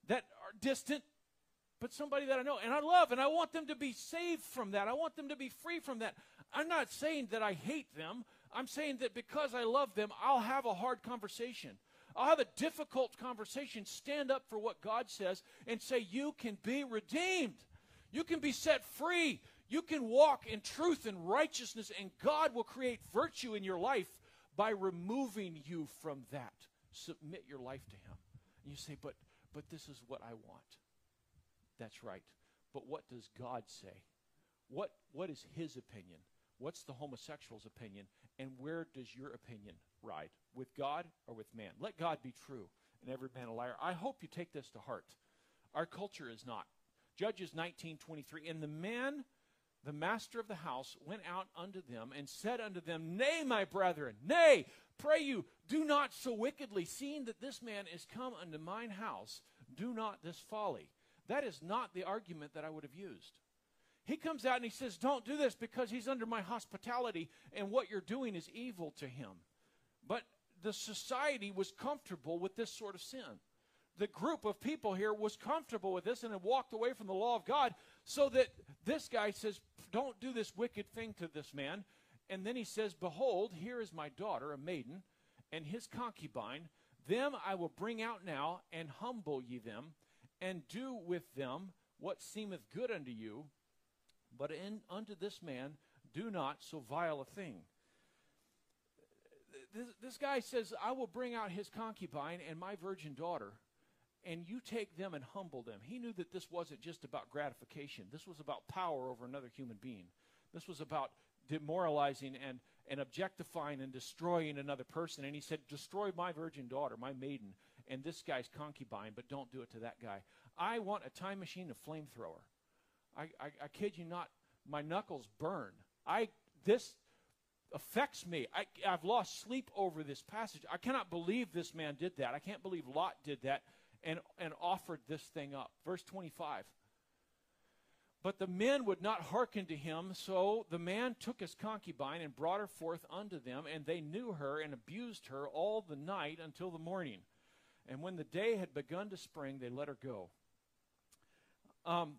that are distant, but somebody that I know and I love, and I want them to be saved from that. I want them to be free from that. I'm not saying that I hate them. I'm saying that because I love them, I'll have a hard conversation. I'll have a difficult conversation, stand up for what God says, and say, You can be redeemed. You can be set free. You can walk in truth and righteousness, and God will create virtue in your life by removing you from that. Submit your life to Him. And you say, But but this is what I want. That's right. But what does God say? What what is his opinion? What's the homosexual's opinion? And where does your opinion ride? With God or with man? Let God be true and every man a liar. I hope you take this to heart. Our culture is not. Judges 19:23 and the man the master of the house went out unto them and said unto them, Nay, my brethren, nay, pray you, do not so wickedly, seeing that this man is come unto mine house, do not this folly. That is not the argument that I would have used. He comes out and he says, Don't do this because he's under my hospitality, and what you're doing is evil to him. But the society was comfortable with this sort of sin. The group of people here was comfortable with this and had walked away from the law of God, so that this guy says, Don't do this wicked thing to this man. And then he says, Behold, here is my daughter, a maiden, and his concubine. Them I will bring out now, and humble ye them, and do with them what seemeth good unto you but in, unto this man do not so vile a thing. This, this guy says, I will bring out his concubine and my virgin daughter, and you take them and humble them. He knew that this wasn't just about gratification, this was about power over another human being. This was about demoralizing and, and objectifying and destroying another person. And he said, Destroy my virgin daughter, my maiden, and this guy's concubine, but don't do it to that guy. I want a time machine, a flamethrower. I, I, I kid you not, my knuckles burn. I this affects me. I, I've lost sleep over this passage. I cannot believe this man did that. I can't believe Lot did that and, and offered this thing up. Verse 25. But the men would not hearken to him, so the man took his concubine and brought her forth unto them, and they knew her and abused her all the night until the morning. And when the day had begun to spring, they let her go. Um,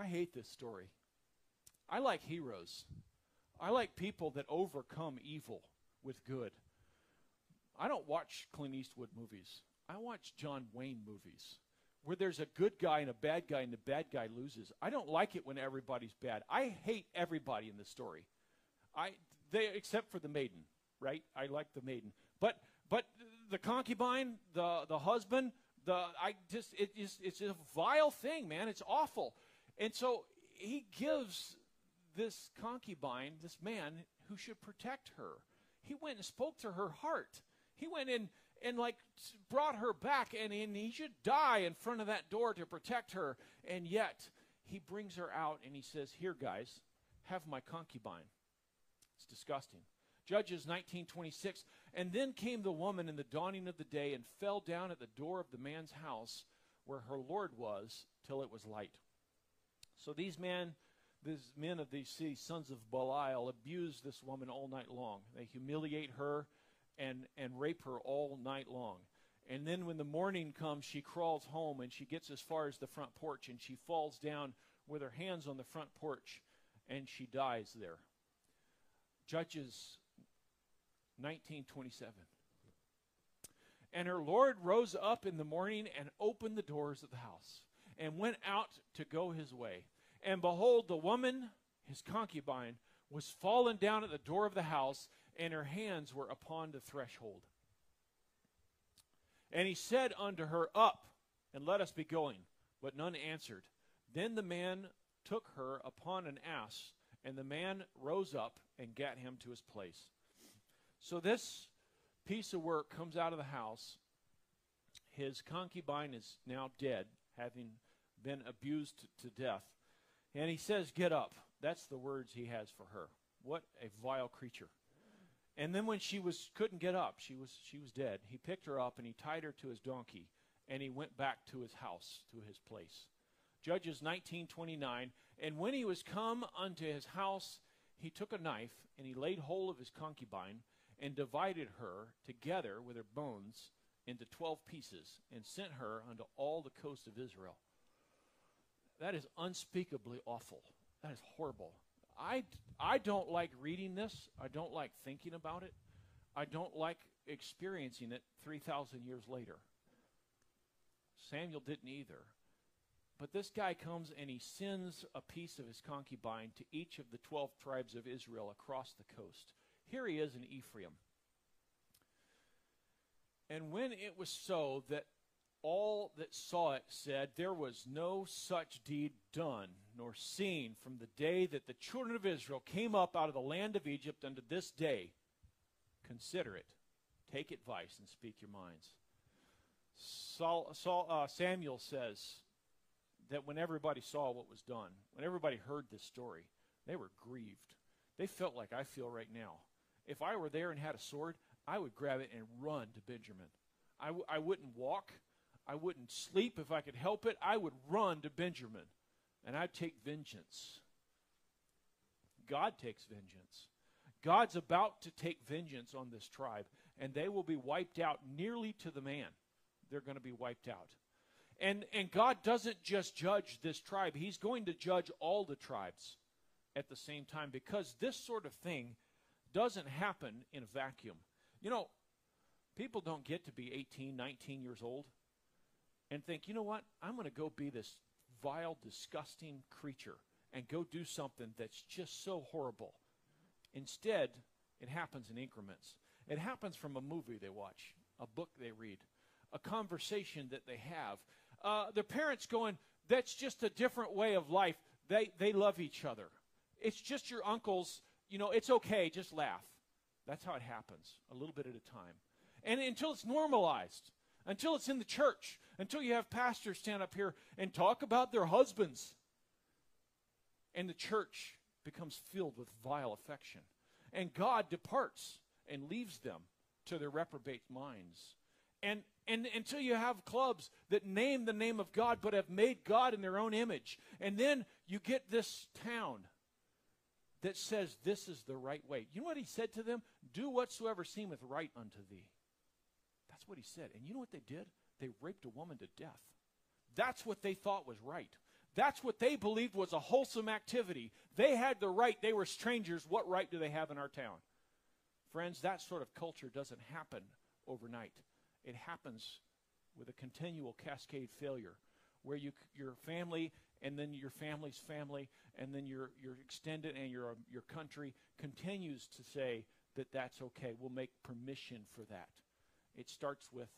I hate this story. I like heroes. I like people that overcome evil with good. I don't watch Clint Eastwood movies. I watch John Wayne movies where there's a good guy and a bad guy and the bad guy loses. I don't like it when everybody's bad. I hate everybody in the story. I they except for the maiden, right? I like the maiden. But but the concubine, the the husband, the I just it is it's a vile thing, man. It's awful. And so he gives this concubine, this man who should protect her. He went and spoke to her heart. He went in and like brought her back and, and he should die in front of that door to protect her. And yet he brings her out and he says, Here, guys, have my concubine. It's disgusting. Judges 19:26 and then came the woman in the dawning of the day and fell down at the door of the man's house where her lord was till it was light. So these men, these men of these cities, sons of Belial, abuse this woman all night long. They humiliate her and, and rape her all night long. And then when the morning comes, she crawls home and she gets as far as the front porch and she falls down with her hands on the front porch and she dies there. Judges 1927. And her Lord rose up in the morning and opened the doors of the house and went out to go his way. And behold, the woman, his concubine, was fallen down at the door of the house, and her hands were upon the threshold. And he said unto her, Up, and let us be going. But none answered. Then the man took her upon an ass, and the man rose up and gat him to his place. So this piece of work comes out of the house. His concubine is now dead, having been abused to death. And he says, Get up. That's the words he has for her. What a vile creature. And then when she was couldn't get up, she was she was dead. He picked her up and he tied her to his donkey and he went back to his house, to his place. Judges 19:29, and when he was come unto his house, he took a knife and he laid hold of his concubine and divided her together with her bones into 12 pieces and sent her unto all the coast of Israel. That is unspeakably awful. That is horrible. I, I don't like reading this. I don't like thinking about it. I don't like experiencing it 3,000 years later. Samuel didn't either. But this guy comes and he sends a piece of his concubine to each of the 12 tribes of Israel across the coast. Here he is in Ephraim. And when it was so that all that saw it said, There was no such deed done, nor seen from the day that the children of Israel came up out of the land of Egypt unto this day. Consider it. Take advice and speak your minds. Saul, Saul, uh, Samuel says that when everybody saw what was done, when everybody heard this story, they were grieved. They felt like I feel right now. If I were there and had a sword, I would grab it and run to Benjamin. I w- I wouldn't walk. I wouldn't sleep if I could help it. I would run to Benjamin and I'd take vengeance. God takes vengeance. God's about to take vengeance on this tribe, and they will be wiped out nearly to the man. They're going to be wiped out. And, and God doesn't just judge this tribe, He's going to judge all the tribes at the same time because this sort of thing doesn't happen in a vacuum. You know, people don't get to be 18, 19 years old and think, you know what? I'm going to go be this vile, disgusting creature and go do something that's just so horrible. Instead, it happens in increments. It happens from a movie they watch, a book they read, a conversation that they have. Uh, their parents going, that's just a different way of life. They, they love each other. It's just your uncles, you know, it's okay, just laugh. That's how it happens, a little bit at a time. And until it's normalized, until it's in the church, until you have pastors stand up here and talk about their husbands. And the church becomes filled with vile affection. And God departs and leaves them to their reprobate minds. And, and until you have clubs that name the name of God but have made God in their own image. And then you get this town that says this is the right way. You know what he said to them? Do whatsoever seemeth right unto thee. That's what he said. And you know what they did? They raped a woman to death. That's what they thought was right. That's what they believed was a wholesome activity. They had the right. They were strangers. What right do they have in our town? Friends, that sort of culture doesn't happen overnight. It happens with a continual cascade failure where you, your family and then your family's family and then your, your extended and your, your country continues to say that that's okay. We'll make permission for that. It starts with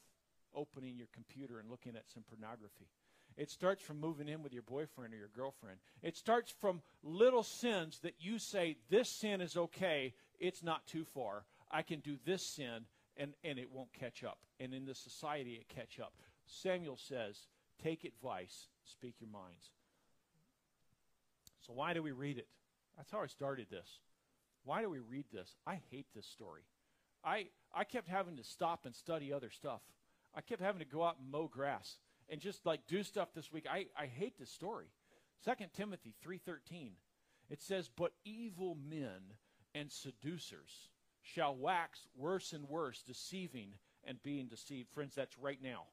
opening your computer and looking at some pornography. It starts from moving in with your boyfriend or your girlfriend. It starts from little sins that you say, this sin is okay, it's not too far. I can do this sin and, and it won't catch up. And in the society, it catch up. Samuel says, take advice, speak your minds. So why do we read it? That's how I started this. Why do we read this? I hate this story. I, I kept having to stop and study other stuff. I kept having to go out and mow grass and just like do stuff this week. I, I hate this story. 2 Timothy 3:13. It says, "But evil men and seducers shall wax worse and worse, deceiving and being deceived. Friends, that's right now.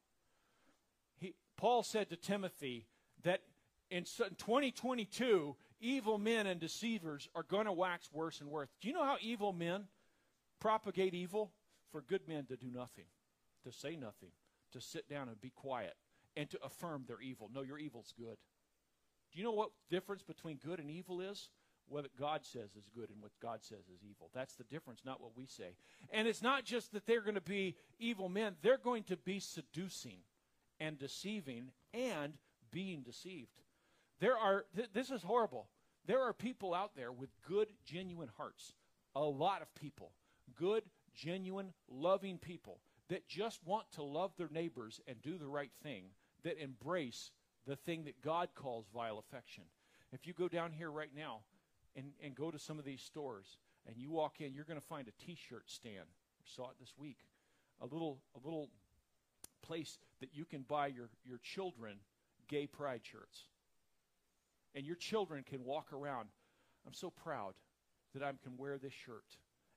He, Paul said to Timothy that in 2022, evil men and deceivers are going to wax worse and worse. Do you know how evil men propagate evil? For good men to do nothing, to say nothing, to sit down and be quiet, and to affirm their evil. No, your evil's good. Do you know what difference between good and evil is? What God says is good and what God says is evil. That's the difference, not what we say. And it's not just that they're going to be evil men, they're going to be seducing and deceiving and being deceived. There are, th- this is horrible. There are people out there with good, genuine hearts. A lot of people. Good, genuine, loving people that just want to love their neighbors and do the right thing, that embrace the thing that God calls vile affection. If you go down here right now and, and go to some of these stores and you walk in, you're going to find a T-shirt stand. I saw it this week. A little a little place that you can buy your, your children gay pride shirts and your children can walk around. I'm so proud that I can wear this shirt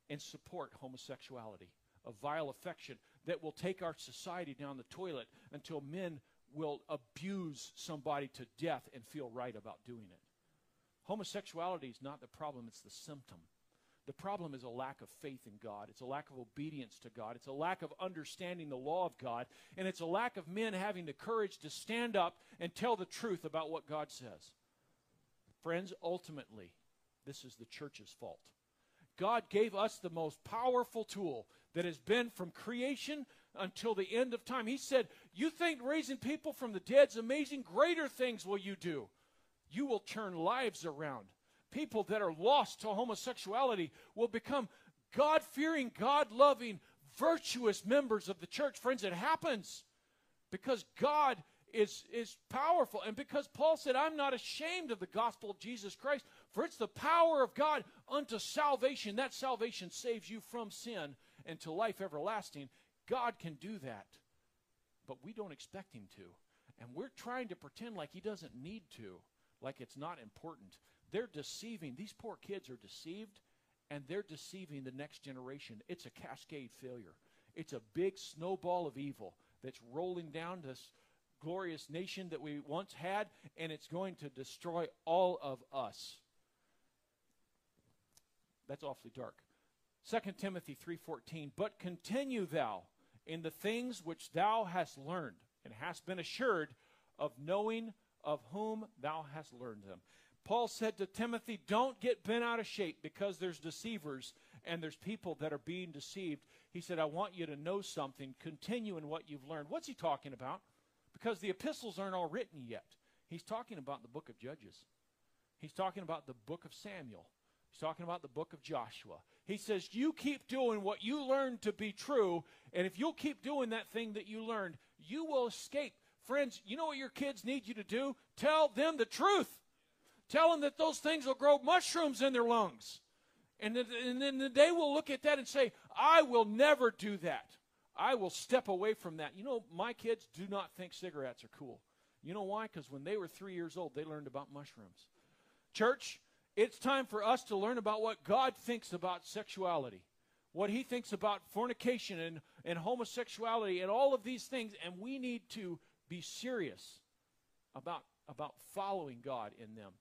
and support homosexuality, a vile affection that will take our society down the toilet until men will abuse somebody to death and feel right about doing it. Homosexuality is not the problem, it's the symptom. The problem is a lack of faith in God. It's a lack of obedience to God. It's a lack of understanding the law of God. And it's a lack of men having the courage to stand up and tell the truth about what God says. Friends, ultimately, this is the church's fault. God gave us the most powerful tool that has been from creation until the end of time. He said, You think raising people from the dead is amazing? Greater things will you do. You will turn lives around. People that are lost to homosexuality will become God fearing, God loving, virtuous members of the church. Friends, it happens because God is, is powerful. And because Paul said, I'm not ashamed of the gospel of Jesus Christ, for it's the power of God unto salvation. That salvation saves you from sin and to life everlasting. God can do that. But we don't expect him to. And we're trying to pretend like he doesn't need to, like it's not important. They're deceiving. These poor kids are deceived, and they're deceiving the next generation. It's a cascade failure. It's a big snowball of evil that's rolling down this glorious nation that we once had, and it's going to destroy all of us. That's awfully dark. 2 Timothy 3:14 But continue thou in the things which thou hast learned and hast been assured of knowing of whom thou hast learned them. Paul said to Timothy, don't get bent out of shape because there's deceivers and there's people that are being deceived. He said, I want you to know something. Continue in what you've learned. What's he talking about? because the epistles aren't all written yet. He's talking about the book of Judges. He's talking about the book of Samuel. He's talking about the book of Joshua. He says, You keep doing what you learned to be true, and if you'll keep doing that thing that you learned, you will escape. Friends, you know what your kids need you to do? Tell them the truth. Tell them that those things will grow mushrooms in their lungs. And then, and then they will look at that and say, I will never do that. I will step away from that. You know, my kids do not think cigarettes are cool. You know why? Because when they were three years old, they learned about mushrooms. Church, it's time for us to learn about what God thinks about sexuality, what He thinks about fornication and, and homosexuality and all of these things, and we need to be serious about, about following God in them.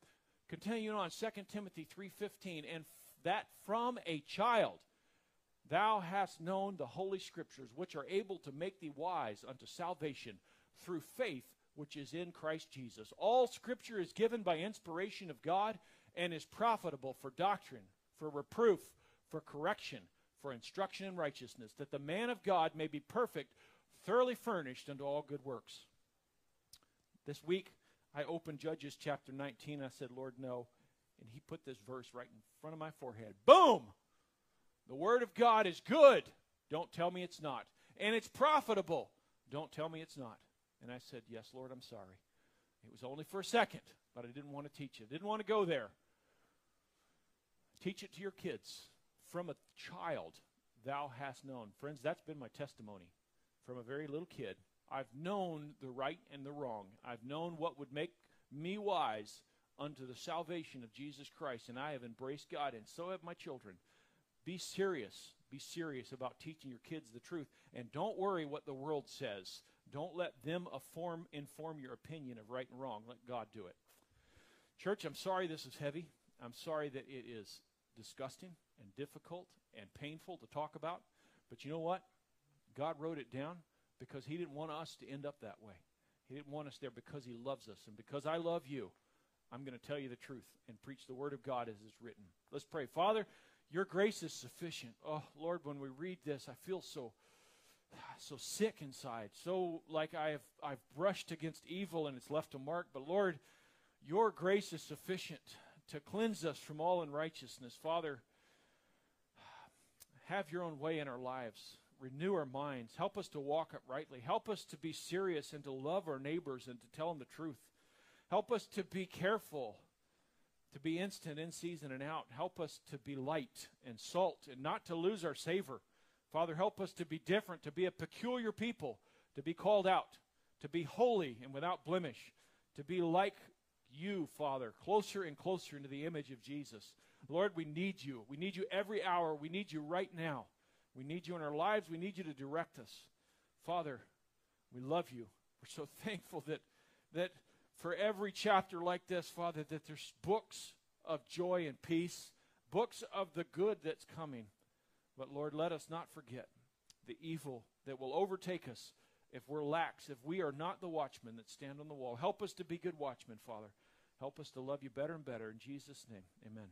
Continuing on, 2 Timothy 3.15, and f- that from a child Thou hast known the holy scriptures, which are able to make thee wise unto salvation through faith which is in Christ Jesus. All scripture is given by inspiration of God and is profitable for doctrine, for reproof, for correction, for instruction in righteousness, that the man of God may be perfect, thoroughly furnished unto all good works. This week, I opened Judges chapter 19. I said, Lord, no. And he put this verse right in front of my forehead. Boom! The Word of God is good. Don't tell me it's not. And it's profitable. Don't tell me it's not. And I said, Yes, Lord, I'm sorry. It was only for a second, but I didn't want to teach it. Didn't want to go there. Teach it to your kids. From a child, thou hast known. Friends, that's been my testimony from a very little kid. I've known the right and the wrong. I've known what would make me wise unto the salvation of Jesus Christ, and I have embraced God, and so have my children. Be serious. Be serious about teaching your kids the truth. And don't worry what the world says. Don't let them inform, inform your opinion of right and wrong. Let God do it. Church, I'm sorry this is heavy. I'm sorry that it is disgusting and difficult and painful to talk about. But you know what? God wrote it down because He didn't want us to end up that way. He didn't want us there because He loves us. And because I love you, I'm going to tell you the truth and preach the Word of God as it's written. Let's pray. Father, your grace is sufficient. Oh, Lord, when we read this, I feel so so sick inside, so like I've I've brushed against evil and it's left a mark. But Lord, your grace is sufficient to cleanse us from all unrighteousness. Father, have your own way in our lives. Renew our minds. Help us to walk uprightly. Help us to be serious and to love our neighbors and to tell them the truth. Help us to be careful, to be instant in season and out. Help us to be light and salt and not to lose our savor. Father, help us to be different, to be a peculiar people, to be called out, to be holy and without blemish, to be like you, Father, closer and closer into the image of Jesus. Lord, we need you. We need you every hour. We need you right now. We need you in our lives. We need you to direct us. Father, we love you. We're so thankful that that for every chapter like this, Father, that there's books of joy and peace, books of the good that's coming. But Lord, let us not forget the evil that will overtake us if we're lax, if we are not the watchmen that stand on the wall. Help us to be good watchmen, Father. Help us to love you better and better. In Jesus' name, amen.